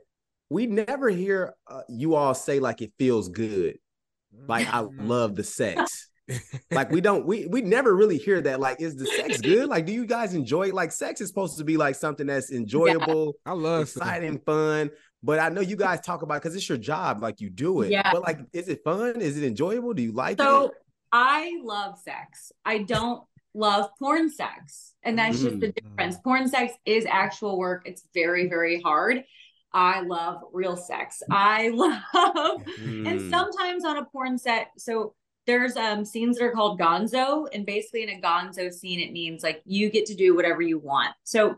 we never hear uh, you all say like it feels good. Like I Mm. love the sex. Like we don't we we never really hear that like is the sex good like do you guys enjoy like sex is supposed to be like something that's enjoyable I love sex. exciting fun but i know you guys talk about because it's your job like you do it Yeah. but like is it fun is it enjoyable do you like it? So it I love sex. I don't love porn sex. And that's just the Mm. difference. Porn sex is actual work. It's very, very hard. I love real sex. I love and Mm. sometimes on a porn set, so there's um scenes that are called gonzo, and basically in a gonzo scene, it means like you get to do whatever you want. So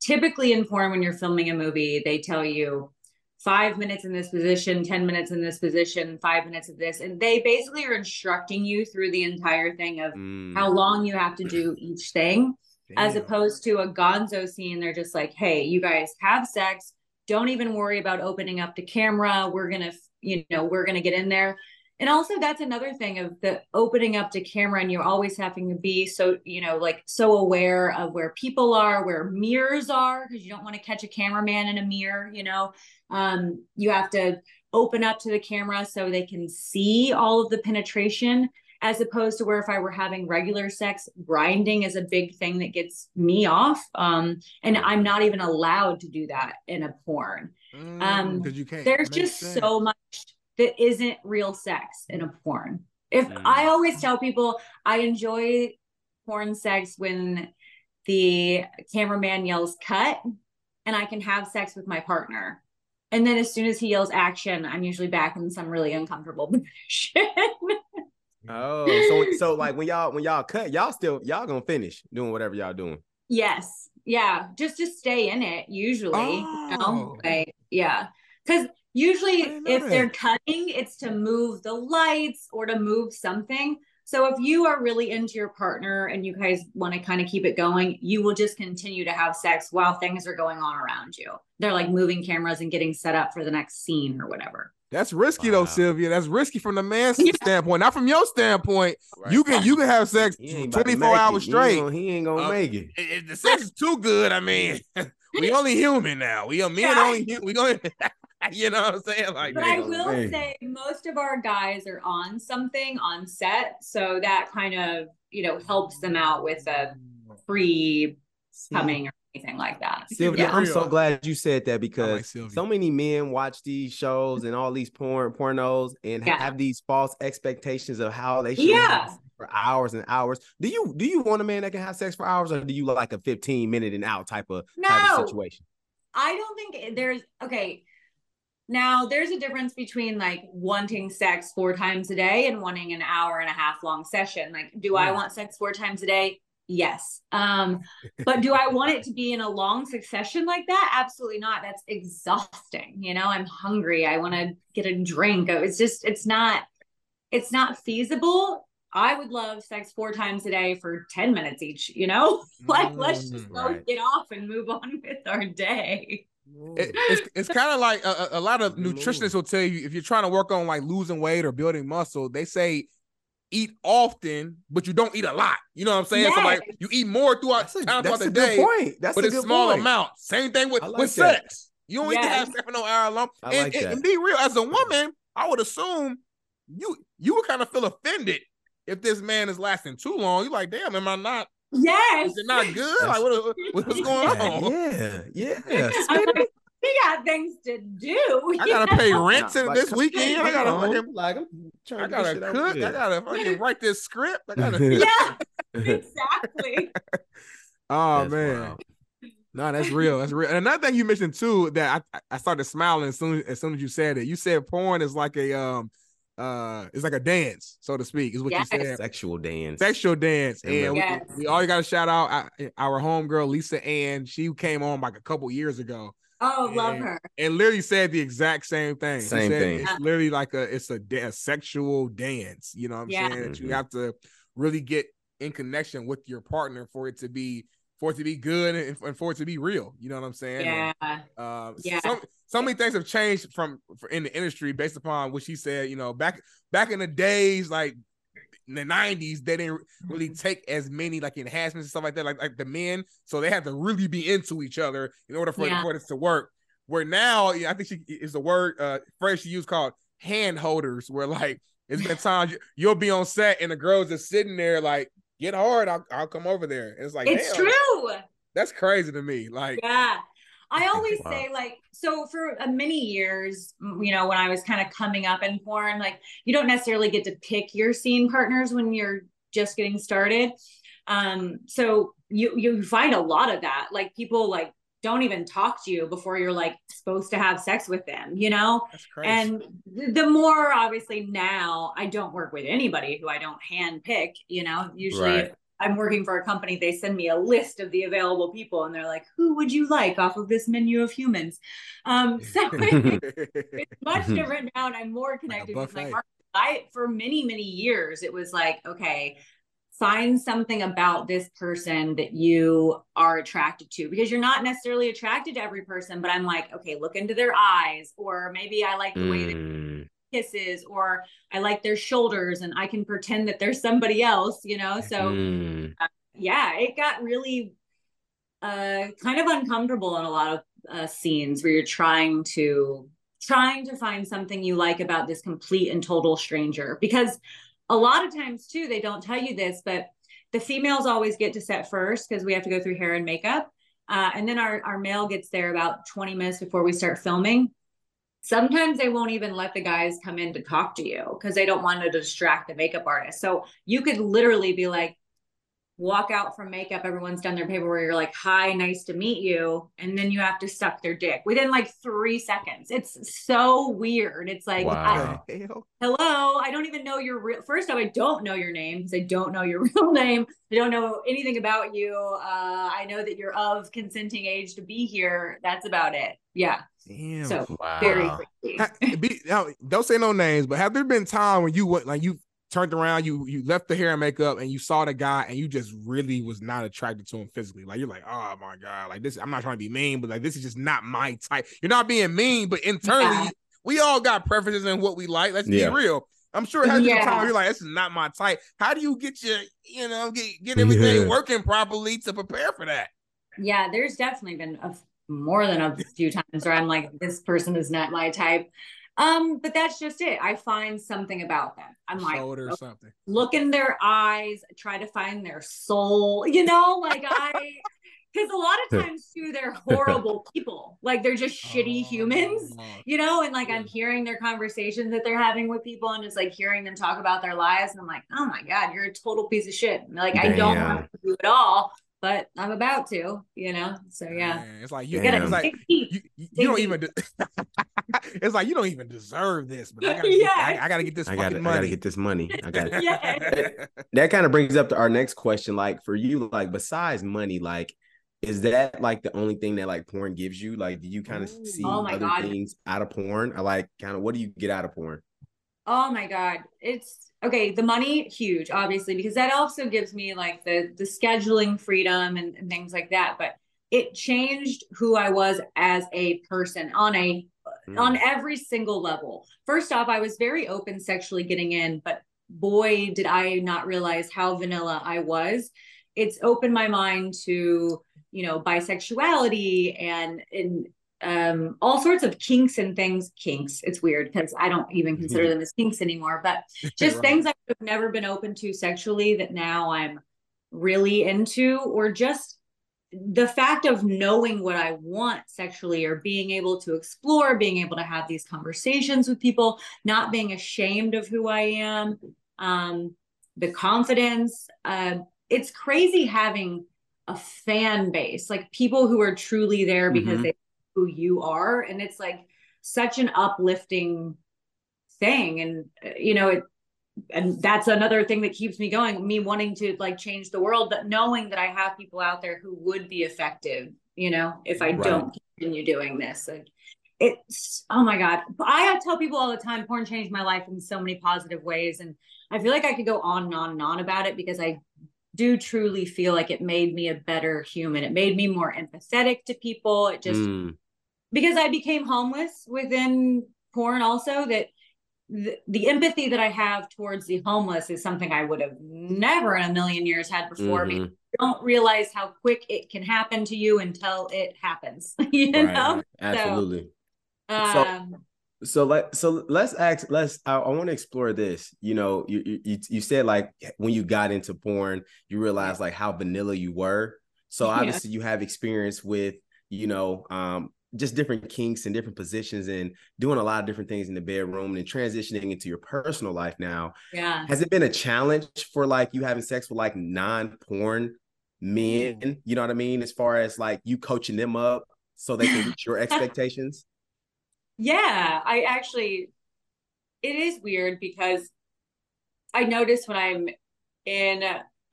typically in porn, when you're filming a movie, they tell you five minutes in this position, 10 minutes in this position, five minutes of this. And they basically are instructing you through the entire thing of Mm. how long you have to do each thing as opposed to a gonzo scene they're just like hey you guys have sex don't even worry about opening up the camera we're gonna you know we're gonna get in there and also that's another thing of the opening up to camera and you're always having to be so you know like so aware of where people are where mirrors are because you don't want to catch a cameraman in a mirror you know um you have to open up to the camera so they can see all of the penetration as opposed to where if I were having regular sex, grinding is a big thing that gets me off. Um, and I'm not even allowed to do that in a porn. Mm, um, 'cause you can't. There's just sense. so much that isn't real sex in a porn. If Mm. I always tell people I enjoy porn sex when the cameraman yells cut and I can have sex with my partner. And then as soon as he yells action, I'm usually back in some really uncomfortable position. oh so so like when y'all when y'all cut y'all still y'all gonna finish doing whatever y'all doing Yes. Yeah. Just to stay in it, usually. You know? Oh. Like, yeah. Because usually didn't if they're that. cutting, it's to move the lights or to move something. So if you are really into your partner and you guys want to kind of keep it going, you will just continue to have sex while things are going on around you. They're like moving cameras and getting set up for the next scene or whatever. That's risky Wow. though, Silvia. That's risky from the man's Yeah. standpoint, not from your standpoint. You can you can have sex He ain't about to twenty four hours it. He straight. ain't gonna- he ain't gonna Uh, make it If if the sex is too good, I mean, we only human now. We are men only. hu- We going. you know what I'm saying? Like, But I will Man. say most of our guys are on something on set. So that kind of, you know, helps them out with a pre coming or anything like that. Silvia, Yeah. I'm so glad you said that because Silvia. so many men watch these shows and all these porn pornos and Yeah. have these false expectations of how they should Yeah. have for hours and hours. Do you do you want a man that can have sex for hours or do you like a 15 minute and out type of, type of situation? I don't think there's okay. Now there's a difference between like wanting sex four times a day and wanting an hour and a half long session. Like, do I want sex four times a day? Yes. Um, but do I want it to be in a long succession like that? Absolutely not. That's exhausting. You know, I'm hungry. I want to get a drink. It's just, it's not, it's not feasible. I would love sex four times a day for 10 minutes each, you know? like, let's just Mm, both get off and move on with our day. It- it's it's kind of like a, a- a lot of nutritionists will tell you if you're trying to work on like losing weight or building muscle, they say eat often, but you don't eat a lot. You know what I'm saying? So like you eat more throughout That's a, times that's throughout the a good day, point. That's but a it's good small point. amount. Same thing with like with that. sex. You don't need to have sex for no hour long. I and, like and- that. and be real, as a woman, I would assume you you would kind of feel offended if this man is lasting too long. You're like, damn, am I not? Yes. Is it not good? Like, what, what- what's going Yeah, on? yeah, yeah. I'm we got things to do. I gotta pay Nah, rent like, this weekend. I gotta fucking like I'm trying I to gotta cook. I gotta fucking write this script. I gotta. Yeah, exactly. oh That's man, wild. no, that's real. That's real. And another thing you mentioned too that I I started smiling as soon as soon as you said it. You said porn is like a um uh it's like a dance, so to speak. Is what Yes. you said. Sexual dance. Sexual dance, And and we, Yes. we all got to shout out our, our homegirl Lisa Ann. She came on like a couple years ago. Oh, love her. And literally said the exact same thing. Same thing. It's literally like a it's a, a sexual dance. You know what I'm yeah. saying? That you have to really get in connection with your partner for it to be for it to be good and, and for it to be real. You know what I'm saying? Yeah. And, uh, Yeah. So, so many things have changed from for, in the industry based upon what she said. You know, back back in the days, like in the 90s, they didn't really take as many like enhancements and stuff like that, like like the men. So they had to really be into each other in order for, Yeah. for this to work. Where now, yeah, I think she is the word uh phrase she used called hand holders, where like it's been times you- you'll be on set and the girls just sitting there like, get hard, I'll, I'll come over there. And it's like, It's true. That's crazy to me. Like, Yeah. I always Wow. say like so for uh, many years, you know, when I was kind of coming up in porn, like you don't necessarily get to pick your scene partners when you're just getting started. Um, so you you find a lot of that. Like people like don't even talk to you before you're like supposed to have sex with them, you know? And th- the more obviously now I don't work with anybody who I don't hand pick, you know, usually Right. if I'm working for a company, they send me a list of the available people and they're like, who would you like off of this menu of humans? Um, so it's much different now and I'm more connected with my market. I, for many, many years, it was like, okay, find something about this person that you are attracted to because you're not necessarily attracted to every person, but I'm like, okay, look into their eyes, or maybe I like the way they Mm, kisses, or I like their shoulders and I can pretend that there's somebody else, you know? So mm. yeah, it got really uh kind of uncomfortable in a lot of uh, scenes where you're trying to trying to find something you like about this complete and total stranger because a lot of times too they don't tell you this but the females always get to set first because we have to go through hair and makeup uh, and then our, our male gets there about 20 minutes before we start filming sometimes they won't even let the guys come in to talk to you because they don't want to distract the makeup artist so you could literally be like walk out from makeup, everyone's done their paperwork. You're like, hi, nice to meet you. And then you have to suck their dick within like three seconds. It's so weird. It's like, Wow. I- hello, I don't even know your real, first off, I don't know your name because I don't know your real name. I don't know anything about you. Uh, I know that you're of consenting age to be here. That's about it. Yeah. Damn. So Wow. very crazy. Ha- be, now, don't say no names, but have there been time when you went like you turned around, you you left the hair and makeup, and you saw the guy, and you just really was not attracted to him physically? Like you're like, oh my god, like this. I'm not trying to be mean, but like this is just not my type. You're not being mean, but internally, Yeah. we all got preferences in what we like. Let's Yeah. be real. I'm sure it has been Yeah. time you're like, this is not my type. How do you get your, you know, get get everything Yeah. working properly to prepare for that? Yeah, there's definitely been a, more than a few times where I'm like, this person is not my type. Um, but that's just it. I find something about them. I'm like, okay, something. look in their eyes, try to find their soul, you know, like I because a lot of times too, they're horrible people. Like they're just shitty humans. Oh, You know, and like I'm hearing their conversations that they're having with people and just like hearing them talk about their lives. And I'm like, oh my God, you're a total piece of shit. Like I don't want to do it all, but I'm about to, you know? So yeah. Man, it's like you, Damn. it's like you, you, you don't even. De- it's like you don't even deserve this, but I gotta, Yeah. get, I, I gotta get this I gotta, I gotta get this money. I got Yeah. that kind of brings up to our next question. Like for you, like besides money, like is that like the only thing that like porn gives you? Like, do you kind of see Oh my other God. things out of porn? Or like kind of what do you get out of porn? Oh my God. It's okay. The money, huge, obviously, because that also gives me like the the scheduling freedom and, and things like that. But it changed who I was as a person on a Mm. on every single level. First off, I was very open sexually getting in, but boy, did I not realize how vanilla I was. It's opened my mind to, you know, bisexuality and and um all sorts of kinks and things. Kinks. It's weird because I don't even consider them as kinks anymore, but just Right. things I've never been open to sexually that now I'm really into, or just the fact of knowing what I want sexually or being able to explore, being able to have these conversations with people, not being ashamed of who I am, um, the confidence. Uh, it's crazy having a fan base, like people who are truly there because Mhm. they who you are. And it's like such an uplifting thing. And, you know, it, and that's another thing that keeps me going me wanting to like change the world but knowing that i have people out there who would be effective you know, if I right. don't continue doing this. Like, it's oh my god i tell people all the time porn changed my life in so many positive ways and i feel like i could go on and on and on about it because i do truly feel like it made me a better human it made me more empathetic to people it just mm. Because i became homeless within porn also that the, the, empathy that i have towards the homeless is something i would have never in a million years had before mm-hmm. because don't realize how quick it can happen to you until it happens you right. know absolutely so, um, so, so let so let's ask let's I, I want to explore this. You know, you, you you said like when you got into porn, you realized like how vanilla you were. So obviously yeah. you have experience with you know um just different kinks and different positions and doing a lot of different things in the bedroom and transitioning into your personal life now. Yeah. Has it been a challenge for like you having sex with like non-porn mm. men? You know what I mean? As far as like you coaching them up so they can reach your expectations? Yeah, I actually, it is weird because I notice when I'm in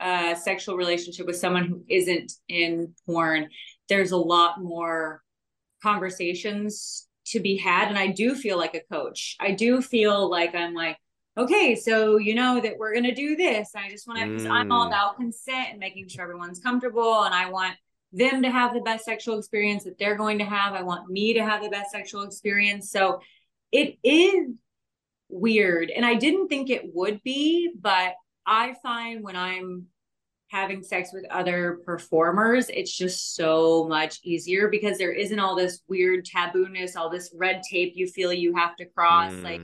a sexual relationship with someone who isn't in porn, there's a lot more conversations to be had. And I do feel like a coach. I do feel like I'm like, okay, so you know that we're going to do this. I just want to, mm. I'm all mm. about consent and making sure everyone's comfortable. And I want them to have the best sexual experience that they're going to have. I want me to have the best sexual experience. So it is weird. And I didn't think it would be, but I find when I'm having sex with other performers, it's just so much easier because there isn't all this weird tabooness, all this red tape you feel you have to cross. Mm. Like,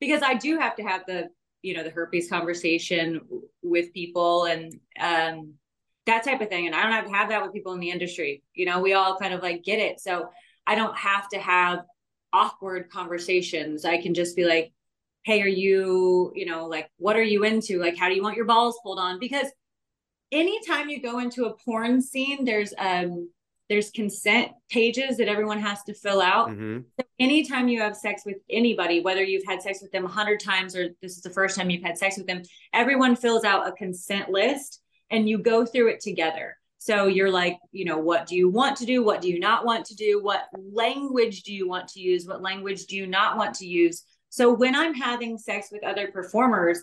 because I do have to have the, you know, the herpes conversation with people and, um, that type of thing. And I don't have to have that with people in the industry. You know, we all kind of like get it. So I don't have to have awkward conversations. I can just be like, hey, are you, you know, like, what are you into? Like, how do you want your balls pulled on? Because anytime you go into a porn scene, there's um there's consent pages that everyone has to fill out. Mm-hmm. So anytime you have sex with anybody, whether you've had sex with them a hundred times or this is the first time you've had sex with them, everyone fills out a consent list and you go through it together. So you're like, you know, what do you want to do? What do you not want to do? What language do you want to use? What language do you not want to use? So when I'm having sex with other performers,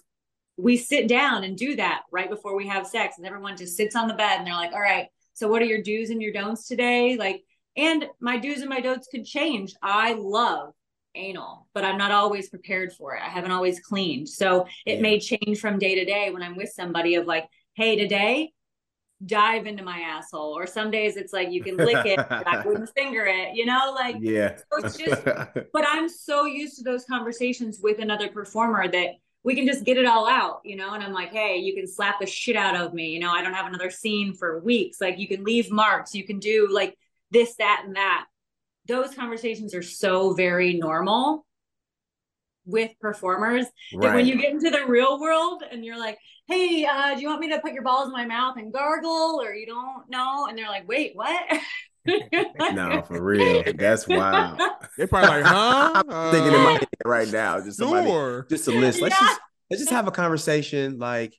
we sit down and do that right before we have sex. And everyone just sits on the bed and they're like, all right, so what are your do's and your don'ts today? Like, and my do's and my don'ts could change. I love anal, but I'm not always prepared for it. I haven't always cleaned. So it yeah. may change from day to day when I'm with somebody of like, hey, today, dive into my asshole. Or some days it's like you can lick it, I wouldn't finger it, you know, like yeah. So it's just but I'm so used to those conversations with another performer that we can just get it all out, you know. And I'm like, hey, you can slap the shit out of me, you know. I don't have another scene for weeks. Like you can leave marks, you can do like this, that, and that. Those conversations are so very normal with performers right. that when you get into the real world and you're like, hey, uh, do you want me to put your balls in my mouth and gargle or you don't know? And they're like, wait, what? no, for real. That's wild. They're probably like, huh? I'm thinking in my uh, head right now. Just somebody, sure. just a list. Let's yeah. just let's just have a conversation. Like,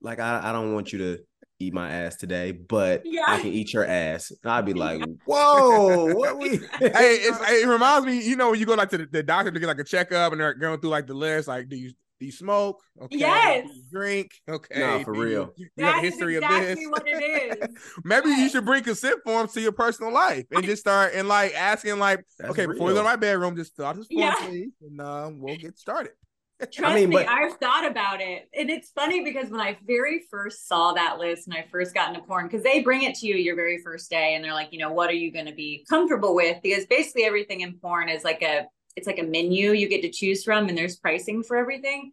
like I, I don't want you to eat my ass today, but yeah. I can eat your ass. And I'd be like, whoa, what we hey, it reminds me, you know, when you go like to the, the, doctor to get like a checkup and they're going through like the list, like, do you do you smoke? Okay. Yes. drink? Okay. No, for do real. You, you have a history exactly of this. What it is. Maybe yes. you should bring consent forms to your personal life and just start and like asking, like, That's okay, real. before we go to my bedroom, just fill out this form, yeah. please, and uh, we'll get started. Trust I mean, me, but... I've thought about it. And it's funny because when I very first saw that list and I first got into porn, because they bring it to you your very first day and they're like, you know, what are you going to be comfortable with? Because basically everything in porn is like a, it's like a menu you get to choose from and there's pricing for everything.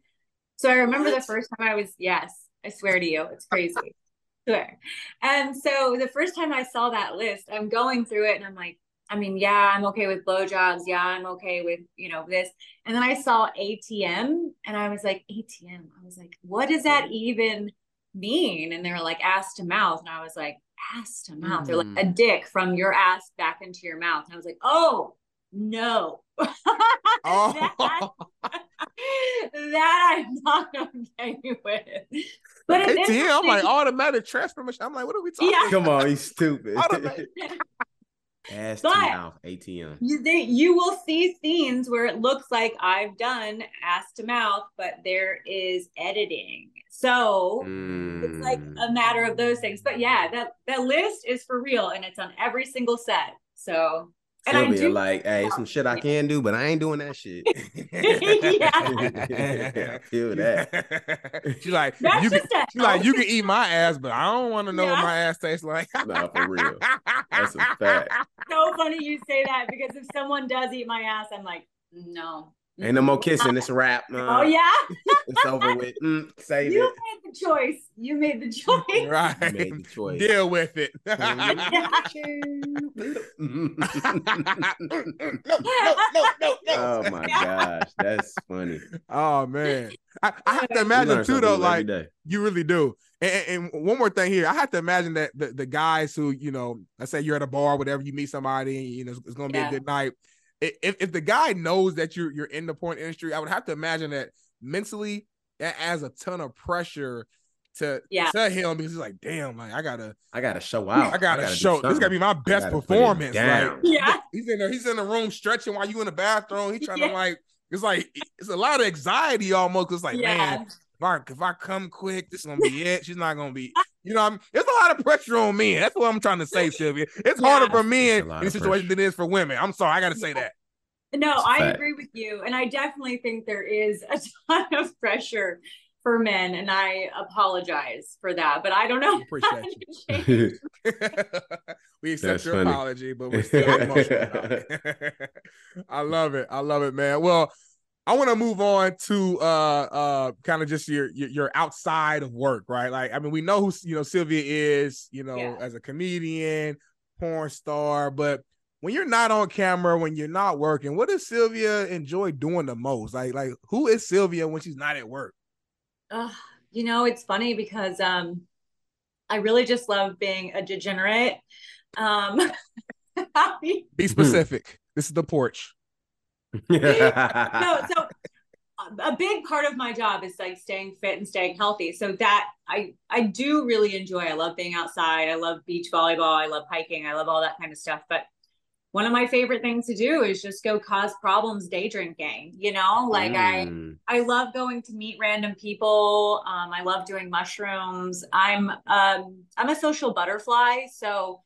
So I remember the first time I was, yes, I swear to you, it's crazy. swear. And so the first time I saw that list, I'm going through it and I'm like, I mean, yeah, I'm okay with blowjobs. Yeah, I'm okay with, you know, this. And then I saw ATM and I was like, ATM. I was like, what does that even mean? And they were like, ass to mouth. And I was like, ass to mouth. Mm. They're like, a hmm. dick from your ass back into your mouth. And I was like, oh, no. oh. that, that I'm not okay with. But ATM, I'm like automatic transfer machine. I'm like, what are we talking? Yeah. Come on, he's stupid. Ass But- to mouth ATM. You, they, you will see scenes where it looks like I've done ass to mouth, but there is editing. So it's like Mm. a matter of those things. But yeah, that that list is for real and it's on every single set. So and I Silvia, do like, hey, some shit I can do, but I ain't doing that shit. I feel that. she's like, that's you can, just a she's like, you can eat my ass, but I don't want to know what my ass tastes like. Nah, for real. That's a fact. so funny you say that because if someone does eat my ass, I'm like, no. Ain't no more kissing. It's a wrap. Oh yeah, It's over with. Mm, save you it. made the choice. You made the choice. right. You made the choice. Deal with it. no, no, no, no, no. oh my gosh, that's funny. Oh man, I, I have to imagine too though. Like day. you really do. And, and one more thing here, I have to imagine that the, the guys who you know, let's say you're at a bar, whatever, you meet somebody, and you know it's going to be Yeah. a good night. I- If if the guy knows that you're you're in the porn industry, I would have to imagine that mentally that adds a ton of pressure to Yeah. to him because he's like, damn, like I gotta I gotta show out. I gotta, do show this gotta be my best gotta put it performance. Like. Yeah. he's in there, he's in the room stretching while you in the bathroom. He's trying Yeah. to like it's like it's a lot of anxiety almost. It's like, yeah. man, Mark, if I come quick, this is gonna be it. She's not gonna be, you know, I'm there's a lot of pressure on men. That's what I'm trying to say, Silvia. It's harder for men It's a lot in this situation than it is for women. I'm sorry, I gotta say that. No, It's a I agree with you. And I definitely think there is a ton of pressure for men. And I apologize for that. But I don't know. We appreciate how we accept That's your funny. apology, but we're still emotional. about it. I love it. I love it, man. Well, I want to move on to uh uh kind of just your, your your outside of work, right? Like, I mean, we know who you know Silvia is, you know, Yeah. as a comedian, porn star, but when you're not on camera, when you're not working, what does Silvia enjoy doing the most? Like, like who is Silvia when she's not at work? Ugh, you know, it's funny because um, I really just love being a degenerate. Um, Be specific. this is the porch. no, so a big part of my job is like staying fit and staying healthy. So that I I do really enjoy. I love being outside. I love beach volleyball. I love hiking. I love all that kind of stuff. But one of my favorite things to do is just go cause problems day drinking. You know, like I Mm. I love going to meet random people. Um, I love doing mushrooms. I'm um, I'm a social butterfly, so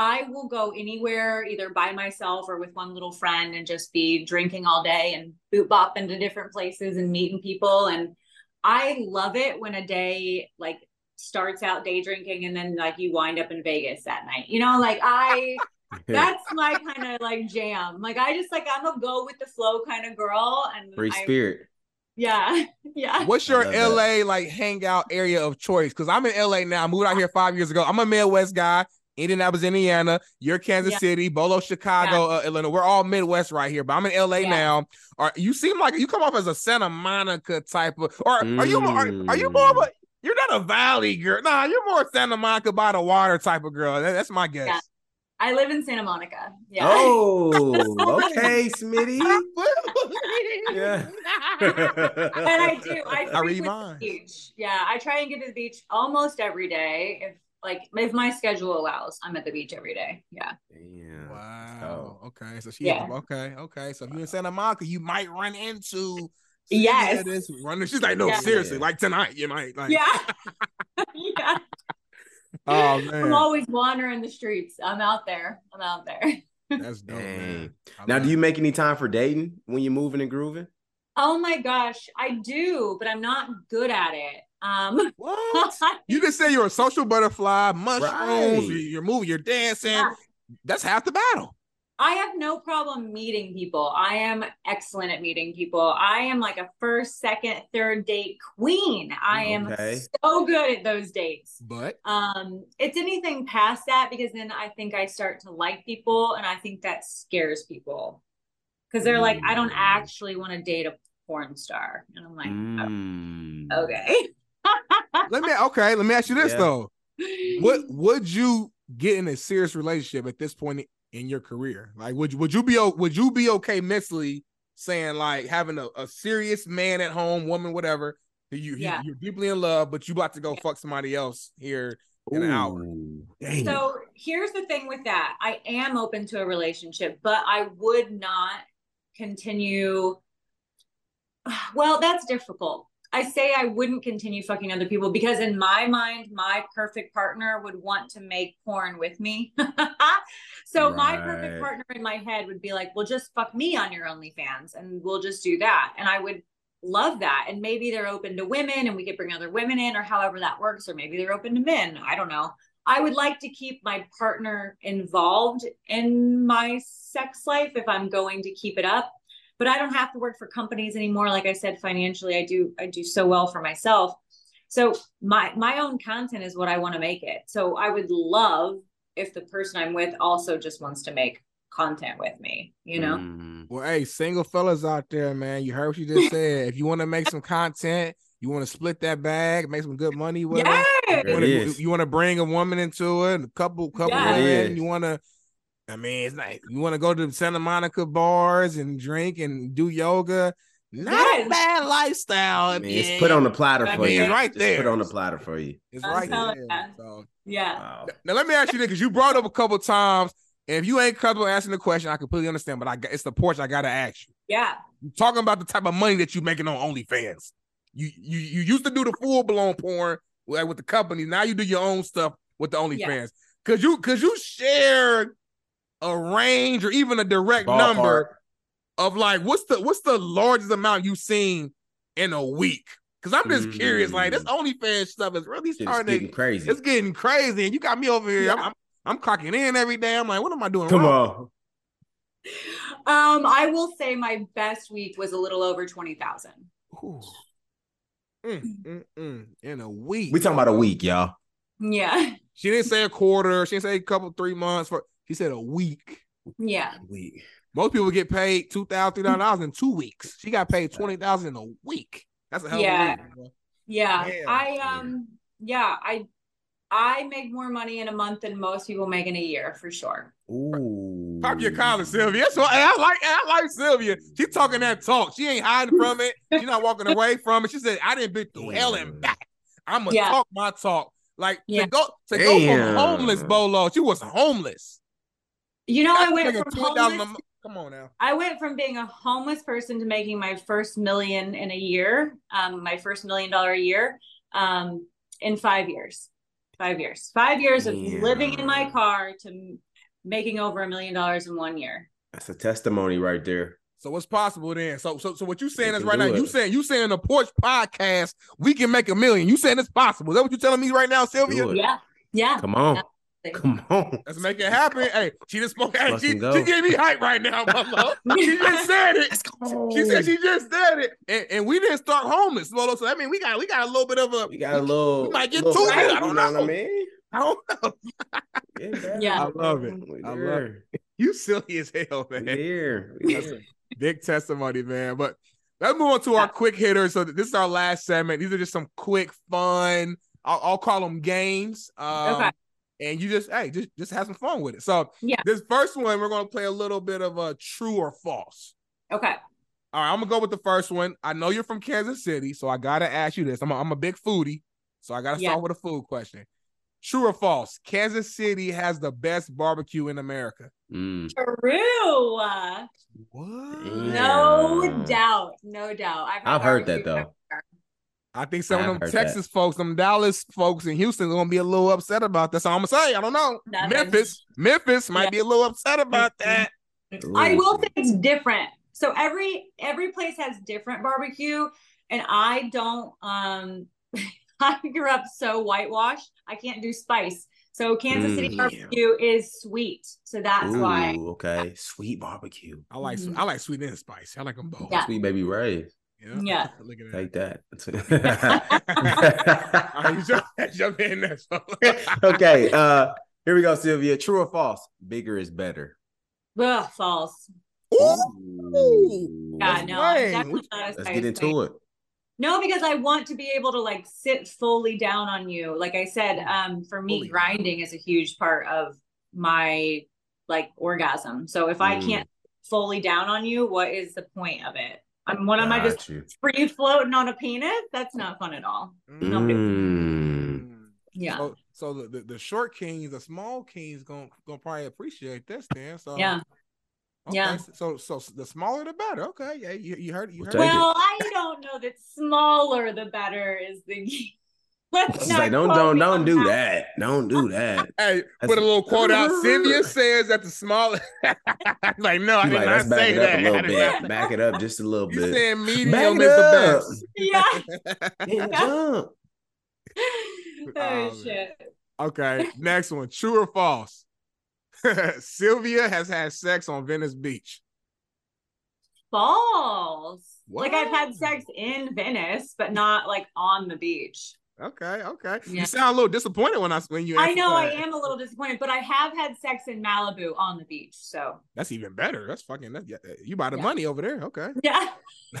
I will go anywhere, either by myself or with one little friend, and just be drinking all day and boot bop into different places and meeting people. And I love it when a day like starts out day drinking and then like you wind up in Vegas that night. You know, like I that's my kind of like jam. Like I just like I'm a go with the flow kind of girl, and Free I- spirit. yeah, yeah. What's your I love LA like hangout area of choice? Because I'm in LA now. I moved out here five years ago. I'm a Midwest guy. Indianapolis, Indiana. You're Kansas Yeah. City, Bolo, Chicago, uh, Illinois. We're all Midwest right here, but I'm in LA Yeah. now. Are you seem like you come off as a Santa Monica type of, or are you more? Are, are you more of a? You're not a Valley girl. Nah, you're more Santa Monica by the water type of girl. That- that's my guess. Yeah. I live in Santa Monica. Yeah. Oh, okay, Smitty. Yeah. and I do. I, I read frequent the beach. Yeah, I try and get to the beach almost every day. If like if my schedule allows, I'm at the beach every day. Yeah. Damn. Wow. Okay. So she Yeah. okay. Okay. So if you're in Santa Monica, you might run into Yes. Silvia This runner. She's like, no, Yeah. seriously, like tonight, you might like Yeah. yeah. Oh man. I'm always wandering the streets. I'm out there. I'm out there. That's dope, man. Now, do you make any time for dating when you're moving and grooving? Oh my gosh, I do, but I'm not good at it. Um what? You just say you're a social butterfly, mushrooms, Right. you- you're moving, you're dancing. Yeah. That's half the battle. I have no problem meeting people. I am excellent at meeting people. I am like a first, second, third date queen. I am so good at those dates. But Um, it's anything past that because then I think I start to like people and I think that scares people. Because they're like, I don't Mm. actually want to date a porn star. And I'm like, Mm. "Oh, okay. let me okay, let me ask you this Yeah. though. What would you get in a serious relationship at this point in your career? Like, would you would you be would you be okay mentally saying like having a, a serious man at home, woman, whatever? You, you Yeah. you're deeply in love, but you about to go fuck somebody else here in an hour. Ooh, Damn. So here's the thing with that. I am open to a relationship, but I would not continue. Well, that's difficult. I say I wouldn't continue fucking other people because in my mind, my perfect partner would want to make porn with me. so my perfect partner in my head would be like, well, just fuck me on your OnlyFans and we'll just do that. And I would love that. And maybe they're open to women and we could bring other women in or however that works. Or maybe they're open to men. I don't know. I would like to keep my partner involved in my sex life if I'm going to keep it up. But I don't have to work for companies anymore. Like I said, financially, I do I do so well for myself. So my my own content is what I want to make it. So I would love if the person I'm with also just wants to make content with me, you know? Mm. Well, hey, single fellas out there, man, you heard what you just said. If you want to make some content, you want to split that bag, make some good money with it. Yeah. You It wanna, you want to bring a woman into it, a couple, couple Yeah. It women. You want to, I mean, it's like you want to go to the Santa Monica bars and drink and do yoga. Not Yes. a bad lifestyle. I mean, it's put on the platter I for mean, you. it's right Just there. Put on the platter for you. It's I'm right there. ya. So Yeah. Wow. now let me ask you this because you brought up a couple times, and if you ain't comfortable answering the question, I completely understand. But I got it's the porch I gotta ask you. Yeah. You talking about the type of money that you making on OnlyFans. You you you used to do the full blown porn like with the company. Now you do your own stuff with the OnlyFans. Yeah. Cause you cause you share a range or even a direct Ballpark. number of like what's the what's the largest amount you've seen in a week? Cause I'm just curious. Like this OnlyFans stuff is really Shit is starting getting to crazy. it's getting crazy, and you got me over here. I'm, Yeah. I'm I'm clocking in every day. I'm like, what am I doing? Come wrong? on. Um, I will say my best week was a little over 20,000. Ooh. Mm, mm, mm. In a week. We talking about a week, y'all. Yeah. She didn't say a quarter. She didn't say a couple, three months. For she said a week. Yeah. Week. Most people get paid two thousand, three thousand dollars in two weeks. She got paid twenty thousand in a week. That's a hell Yeah. of a week. Yeah. Damn. I um yeah, I I make more money in a month than most people make in a year for sure. Ooh. Pop your collar, Silvia. That's what I like. I like Silvia. She talking that talk. She ain't hiding from it. She's not walking away from it. She said, "I didn't been through hell and back. I'm gonna Yeah. talk my talk." Like Yeah. to go to go from homeless, Bolo. She was homeless. You know, I went from homeless, month. Come on now. I went from being a homeless person to making my first million in a year, um, my first million dollar a year, um, in five years. Five years. Five years of living in my car to m- making over a million dollars in one year. That's a testimony right there. So what's possible then? So so so what you saying They is right now, do you saying you saying the porch podcast, we can make a million. You saying it's possible. Is that what you telling me right now, Silvia? Yeah. Yeah. Come on. Yeah. Come on. Let's make it happen. Hey, she just spoke. Hey, she, she gave me hype right now, Bolo. She just said it. She said she just said it, and, and we didn't start homeless, Bolo. So I mean, we got we got a little bit of a. We got a little. We might get little to it. I don't you know. know. what I mean? I don't know. Yeah. Yeah. I love it. We I love there. You silly as hell, man. here. That's here. Big testimony, man. But let's move on to our quick hitters. So this is our last segment. These are just some quick, fun. I'll, I'll call them games. Um, Okay. And you just hey, just just have some fun with it. So Yeah. this first one, we're gonna play a little bit of a true or false. Okay. All right, I'm gonna go with the first one. I know you're from Kansas City, so I gotta ask you this. I'm a, I'm a big foodie, so I gotta Yeah. start with a food question. True or false? Kansas City has the best barbecue in America. Mm. True. What? No doubt. No doubt. I've, had I've heard that, though. Everywhere. I think some I've of them heard that. Texas folks, them Dallas folks in Houston are gonna be a little upset about that. So I'm gonna say, I don't know. That Memphis, Memphis might Yeah. be a little upset about that. I will say it's different. So every every place has different barbecue, and I don't. Um, I grew up so whitewashed. I can't do spice. So Kansas City Mm. barbecue is sweet. So that's why. Ooh, okay. Sweet barbecue. I like Mhm. I like sweet and spice. I like them both. Yeah. Sweet baby Ray. Yeah. Look at that. Take All that. you jump, jump in there. so. okay. Uh here we go, Silvia. True or false? Bigger is better. Ugh, false. Ooh. Yeah, no, I'm lame. definitely not a Let's get into queen. it. No, because I want to be able to like sit fully down on you. Like I said, um, for me, Fully. grinding is a huge part of my like orgasm. So if I Mm. can't fully down on you, what is the point of it? I'm what am I just you. free floating on a penis? That's not fun at all. Mm. Yeah. So, so the, the, the short kings, the small kings, gonna gonna probably appreciate this then. So Yeah. okay, yeah. So so the smaller the better. Okay, yeah, you, you heard you heard. take it. Well, I don't know that smaller the better is the. Let's She's like, don't don't don't do that. Don't do that. Hey, That's- put a little quote out. Silvia says that the smaller. like, no, I You did like, not back say it up that. a little bit. Back it up just a little bit. You bit. saying Back medium it is up. the Yeah. best. And jump. oh, oh man. shit. okay, next one. True or false? Silvia has had sex on Venice Beach. False. Like I've had sex in Venice, but not like on the beach. Okay, okay. Yeah. You sound a little disappointed when I when you. I answered know I am a little disappointed, but I have had sex in Malibu on the beach. So That's even better. That's fucking. That's, yeah, you buy the Yeah. money over there. Okay. yeah,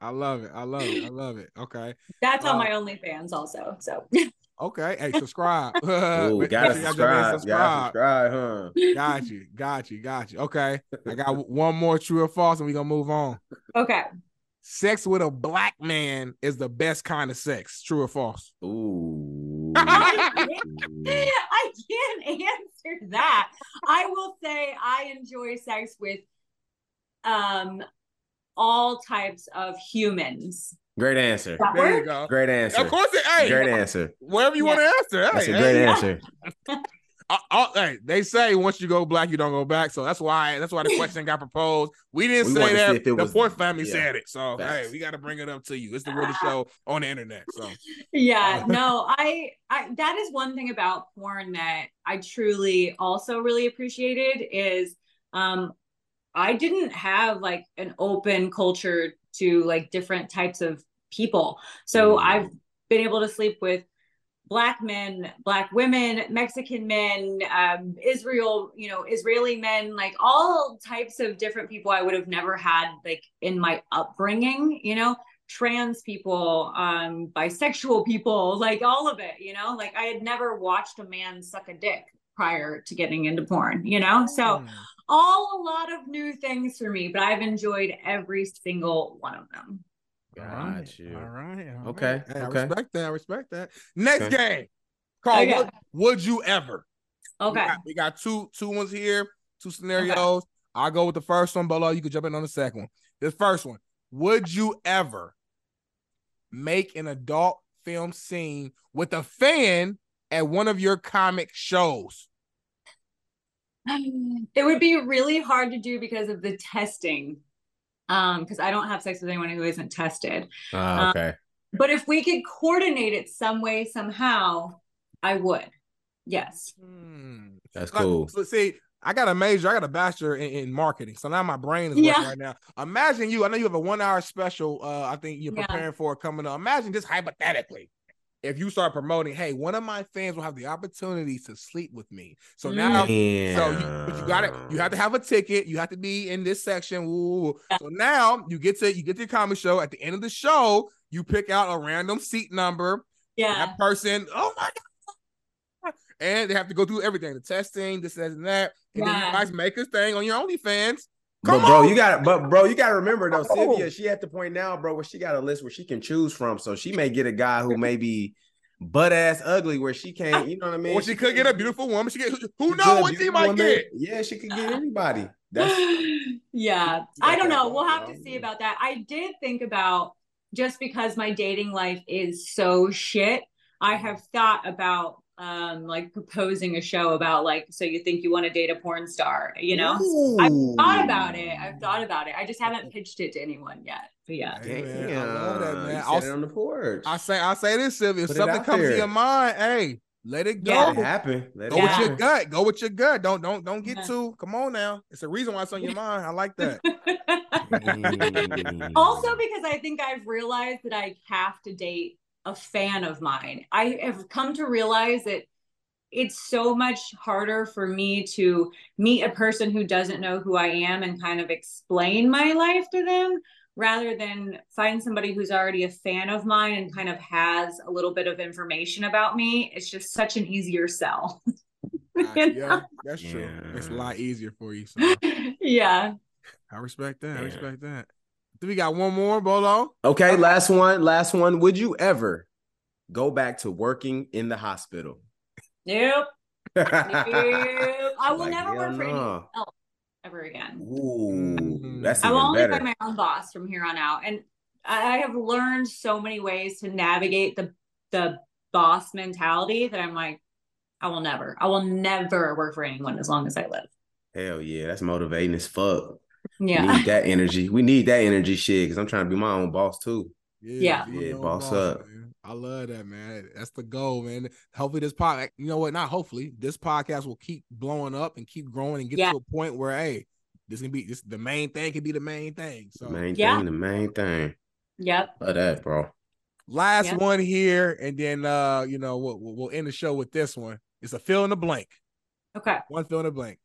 I love it. I love it. I love it. Okay. that's on Uh, my OnlyFans also. So Okay. Hey, subscribe. Oh, Make gotta sure y'all jump in and subscribe. Gotta subscribe, huh? Got you. Got you. Got you. Okay. I got one more true or false, and we're gonna move on. okay. Sex with a black man is the best kind of sex. True or false? Ooh. I can't answer that. I will say I enjoy sex with um all types of humans. Great answer. That There you go. Great answer. Of course, it, hey, Great answer. whatever you Yeah. want to answer. Hey, That's a great yeah. answer. I- I- hey, they say once you go black, you don't go back. So that's why that's why the question got proposed. We didn't We say wanted to see that. it The was- Ford family yeah. said it. So Facts. hey, we got to bring it up to you. It's the really show on the internet. So Yeah, Uh, no, I I that is one thing about porn that I truly also really appreciated is um I didn't have like an open culture to like different types of people. So Mm. I've been able to sleep with black men, black women, Mexican men, um, Israel, you know, Israeli men, like all types of different people I would have never had like in my upbringing, you know, trans people, um, bisexual people, like all of it, you know, like I had never watched a man suck a dick prior to getting into porn, you know? So Hmm. all a lot of new things for me, but I've enjoyed every single one of them. All right. Got you. All right. all Okay, right. Hey, I respect that. I respect that. Next Okay. game. Carl, Okay. what would you ever? We Okay. got, we got two two ones here, two scenarios. I'll go with the first one, Bolo. You can jump in on the second one. The first one. Would you ever make an adult film scene with a fan at one of your comic shows? It would be really hard to do because of the testing. Um, because I don't have sex with anyone who isn't tested. Ah, okay. But if we could coordinate it some way, somehow, I would. Yes. Hmm. That's Like, cool. so see, I got a major, I got a bachelor in, in marketing. So now my brain is working right now. Imagine you, I know you have a one hour special, uh, I think you're Yeah. preparing for coming up. Imagine just hypothetically. If you start promoting, hey, one of my fans will have the opportunity to sleep with me. So Mm. now Damn. So you, but you got it. You have to have a ticket. You have to be in this section. Yeah. So now you get to you get to your comedy show. At the end of the show, you pick out a random seat number. Yeah. That person, oh my god, and they have to go through everything, the testing, this, that, and that. And then you guys make a thing on your OnlyFans. But bro, on. you got but bro, you gotta remember though, Oh. Silvia, she at the point now, bro, where she got a list where she can choose from. So she may get a guy who may be butt ass ugly where she can't, you know what I mean? or she could get a beautiful woman. She get who knows what she might woman. get. Yeah, she could get anybody. That's yeah. got I don't know. We'll have to see about that. I did think about just because my dating life is so shit, I have thought about um like proposing a show about like so you think you want to date a porn star, you know? I've thought about it. I've thought about it. I just haven't pitched it to anyone yet. But yeah. Hey, Damn, man, I love that, man. I'll- said on the porch. I say, I say this, Silvia. If Put something out comes to your mind, hey, let it go. Yeah. Let it happen. Let Go it with Yeah. your gut. Go with your gut. Don't don't don't get Yeah. too. Come on now. It's a reason why it's on your mind. I like that. Mm. also because I think I've realized that I have to date a fan of mine. I have come to realize that it's so much harder for me to meet a person who doesn't know who I am and kind of explain my life to them rather than find somebody who's already a fan of mine and kind of has a little bit of information about me. It's just such an easier sell. You yeah, that's true. It's a lot easier for you. So yeah. I respect that. I respect that. Do we got one more, Bolo? Okay, last one. Last one. Would you ever go back to working in the hospital. Nope. nope. I will Like, never hell work for anyone else ever again. Ooh, that's mm-hmm. I will only better. find my own boss from here on out. And I I have learned so many ways to navigate the the boss mentality that I'm like, I will never, I will never work for anyone as long as I live. Hell yeah, that's motivating as fuck. We Yeah. need that energy. We need that energy shit because I'm trying to be my own boss too. Yeah. you Yeah, know, boss up. man. I love that, man. That's the goal, man. Hopefully, this pod, you know what? Not hopefully, this podcast will keep blowing up and keep growing and get Yeah. to a point where, hey, this can be this the main thing can be the main thing. So, The main Yeah. thing, the main thing. Yep. Love that, bro. last Yeah. one here, and then uh, you know, we'll, we'll we'll end the show with this one. It's a fill in the blank. Okay. One fill in the blank.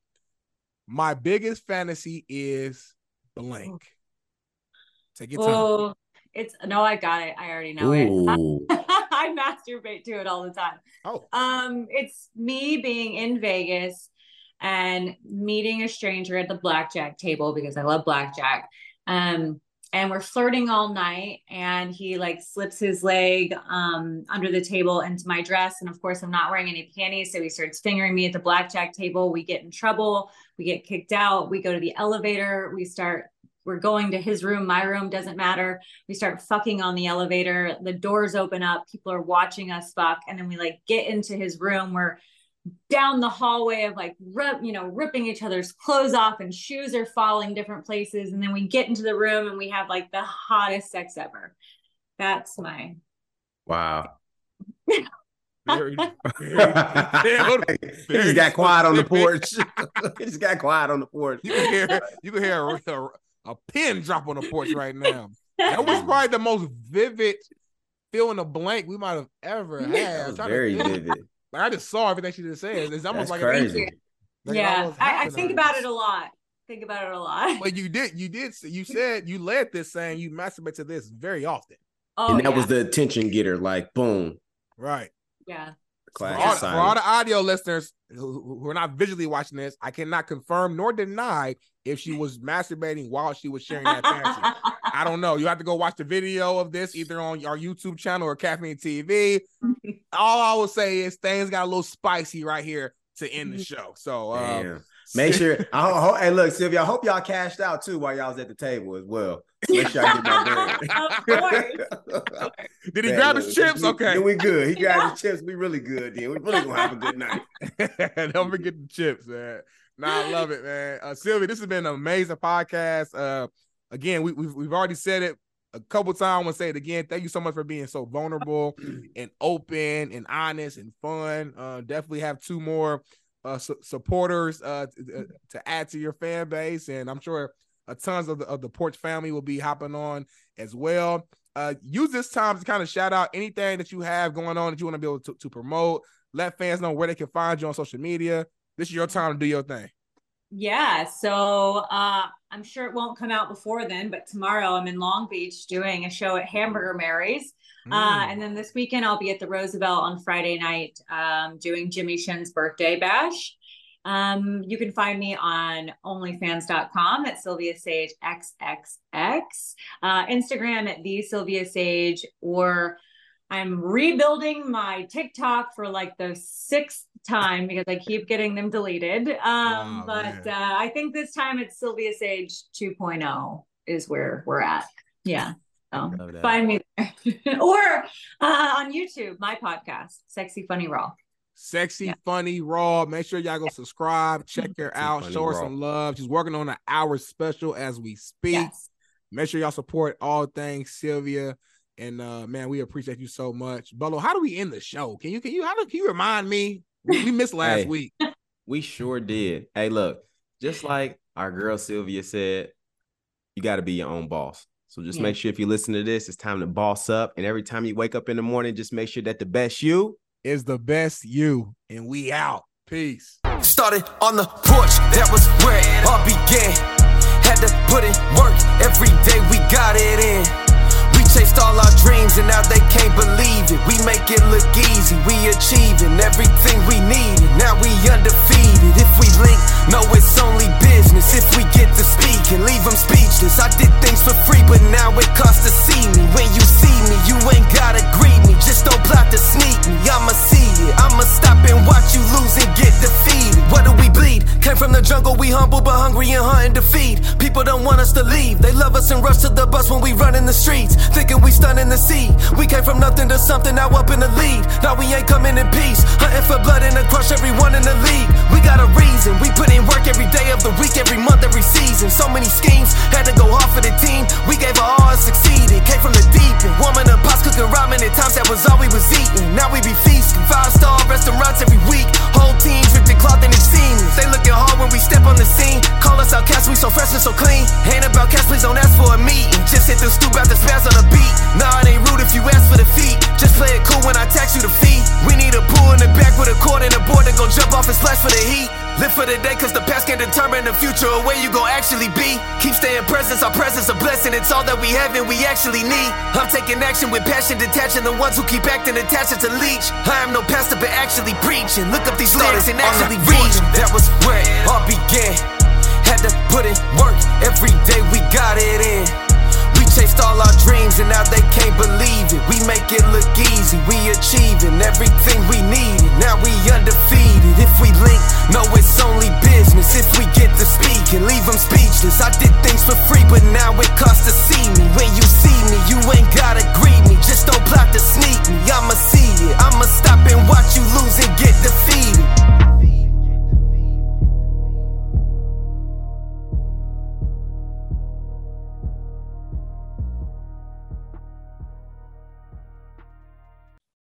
My biggest fantasy is blank. Take your time. Oh, it's no, I got it. I already know it. I masturbate to it all the time. Oh, Um, it's me being in Vegas and meeting a stranger at the blackjack table because I love blackjack. Um, and we're flirting all night and he like slips his leg um under the table into my dress and of course I'm not wearing any panties so he starts fingering me at the blackjack table we get in trouble we get kicked out we go to the elevator we start we're going to his room my room doesn't matter. We start fucking on the elevator the doors open up people are watching us fuck and then we like get into his room. We're down the hallway of like rip, you know ripping each other's clothes off and shoes are falling different places and then we get into the room and we have like the hottest sex ever. That's my Wow. very, he very- just got quiet on the porch. he just got quiet on the porch. you can hear you can hear a, a, a pin drop on the porch right now. That was probably the most vivid fill in the blank we might have ever had. That was trying to very vivid. Like, I just saw everything she just said. It's almost That's like crazy. It, like yeah I, I think about it a lot think about it a lot But you did, you did, you said you led this saying you masturbate to this very often, oh and that yeah. was the attention getter. Like, boom. right? Yeah For all, for all the audio listeners who, who are not visually watching this, I cannot confirm nor deny if she was masturbating while she was sharing that fantasy. I don't know. You have to go watch the video of this either on our YouTube channel or Caffeine TV. All I will say is things got a little spicy right here to end the show. So, uh, Damn. Make sure. I ho- ho- hey, look, Silvia. I hope y'all cashed out too while y'all was at the table as well. Make sure I get my bread. did he Man, grab look, his chips? we- Okay. Then we good. He grabbed his chips. We really good. Then we really gonna have a good night. Don't forget the chips, man. Nah, I love it, man. Uh, Silvia, this has been an amazing podcast. Uh, again, we, we've we've already said it a couple times. I want to say it again. Thank you so much for being so vulnerable and open and honest and fun. Uh, definitely have two more uh, su- supporters uh, to, uh, to add to your fan base, and I'm sure uh, tons of the of the Porch family will be hopping on as well. Uh, use this time to kind of shout out anything that you have going on that you want to be able to, to promote. Let fans know where they can find you on social media. This is your time to do your thing. Yeah, so uh, I'm sure it won't come out before then, but tomorrow I'm in Long Beach doing a show at Hamburger Mary's. Uh, Mm. and then this weekend I'll be at the Roosevelt on Friday night um, doing Jimmy Shin's birthday bash. Um, you can find me on onlyfans.com at Silvia Saige XXX, uh, Instagram at the Silvia Saige, or I'm rebuilding my TikTok for like the sixth time because I keep getting them deleted. Um, Wow, but uh, I think this time it's Silvia Saige 2.0 is where we're at. Yeah. So Love find me there. or uh, on YouTube, my podcast, Sexy Funny Raw. Sexy, Yeah. funny, raw. Make sure y'all go subscribe, check her Sexy, out, funny, show her raw. some love. She's working on an hour special as we speak. Yes. Make sure y'all support all things Silvia. And uh man, we appreciate you so much. Bolo, how do we end the show? Can you can you how do can you remind me? We, we missed last Hey. week. We sure did. Hey, look, just like our girl Silvia said, you got to be your own boss. So just Yeah. make sure if you listen to this, it's time to boss up. And every time you wake up in the morning, just make sure that the best you Is the best you. And we out. Peace. Started on the porch, that was where it all began. Had to put in work, every day we got it in. Chased all our dreams and now they can't believe it. We make it look easy, we achieving everything we needed. Now we undefeated. If we link, no, it's only business. If we get to speak and leave them speechless, I did things for free, but now it costs to see me. When you see me, you ain't gotta greet me. Just don't plot to sneak me. I'ma see it. I'ma stop and watch you lose and get defeated. What do we bleed? from the jungle, we humble but hungry and hunting to feed. People don't want us to leave. They love us and rush to the bus when we run in the streets, thinking we stun in the sea. We came from nothing to something, now up in the lead. Now we ain't coming in peace. Hunting for blood and to crush everyone in the league. We got a reason. We put in work every day of the week, every month, every season. So many schemes, had to go hard for the team. We gave our all and succeeded. Came from the deep and woman up pots, cooking ramen at times. That was all we was eating. Now we be feasting. Five star restaurants every week. Whole teams ripped the cloth and they seen. They looking hard when we step on the scene. Call us outcasts, we so fresh and so clean. Ain't about cash, please don't ask for a meeting. Just hit the stoop out the spaz on the beat. Nah, it ain't rude if you ask for the feet. Just play it cool when I tax you the fee. We need a pool in the back with a cord and a board to go jump off and splash for the heat. Live for the day, cause the past can determine the future or where you gon' actually be. Keep staying present, our presence a blessing. It's all that we have and we actually need. I'm taking action with passion, detaching the ones who keep acting attached to leech. I am no pastor, but actually preaching. Look up these lyrics and actually read. That was where it all began. Had to put in work every day, we got it in. Chased all our dreams and now they can't believe it. We make it look easy, we achieving everything we needed. Now we undefeated. If we link, no, it's only business. If we get to speak and leave them speechless. I did things for free, but now it costs to see me. When you see me, you ain't gotta greet me. Just don't plot to sneak me. I'ma see it. I'ma stop and watch you lose and get defeated.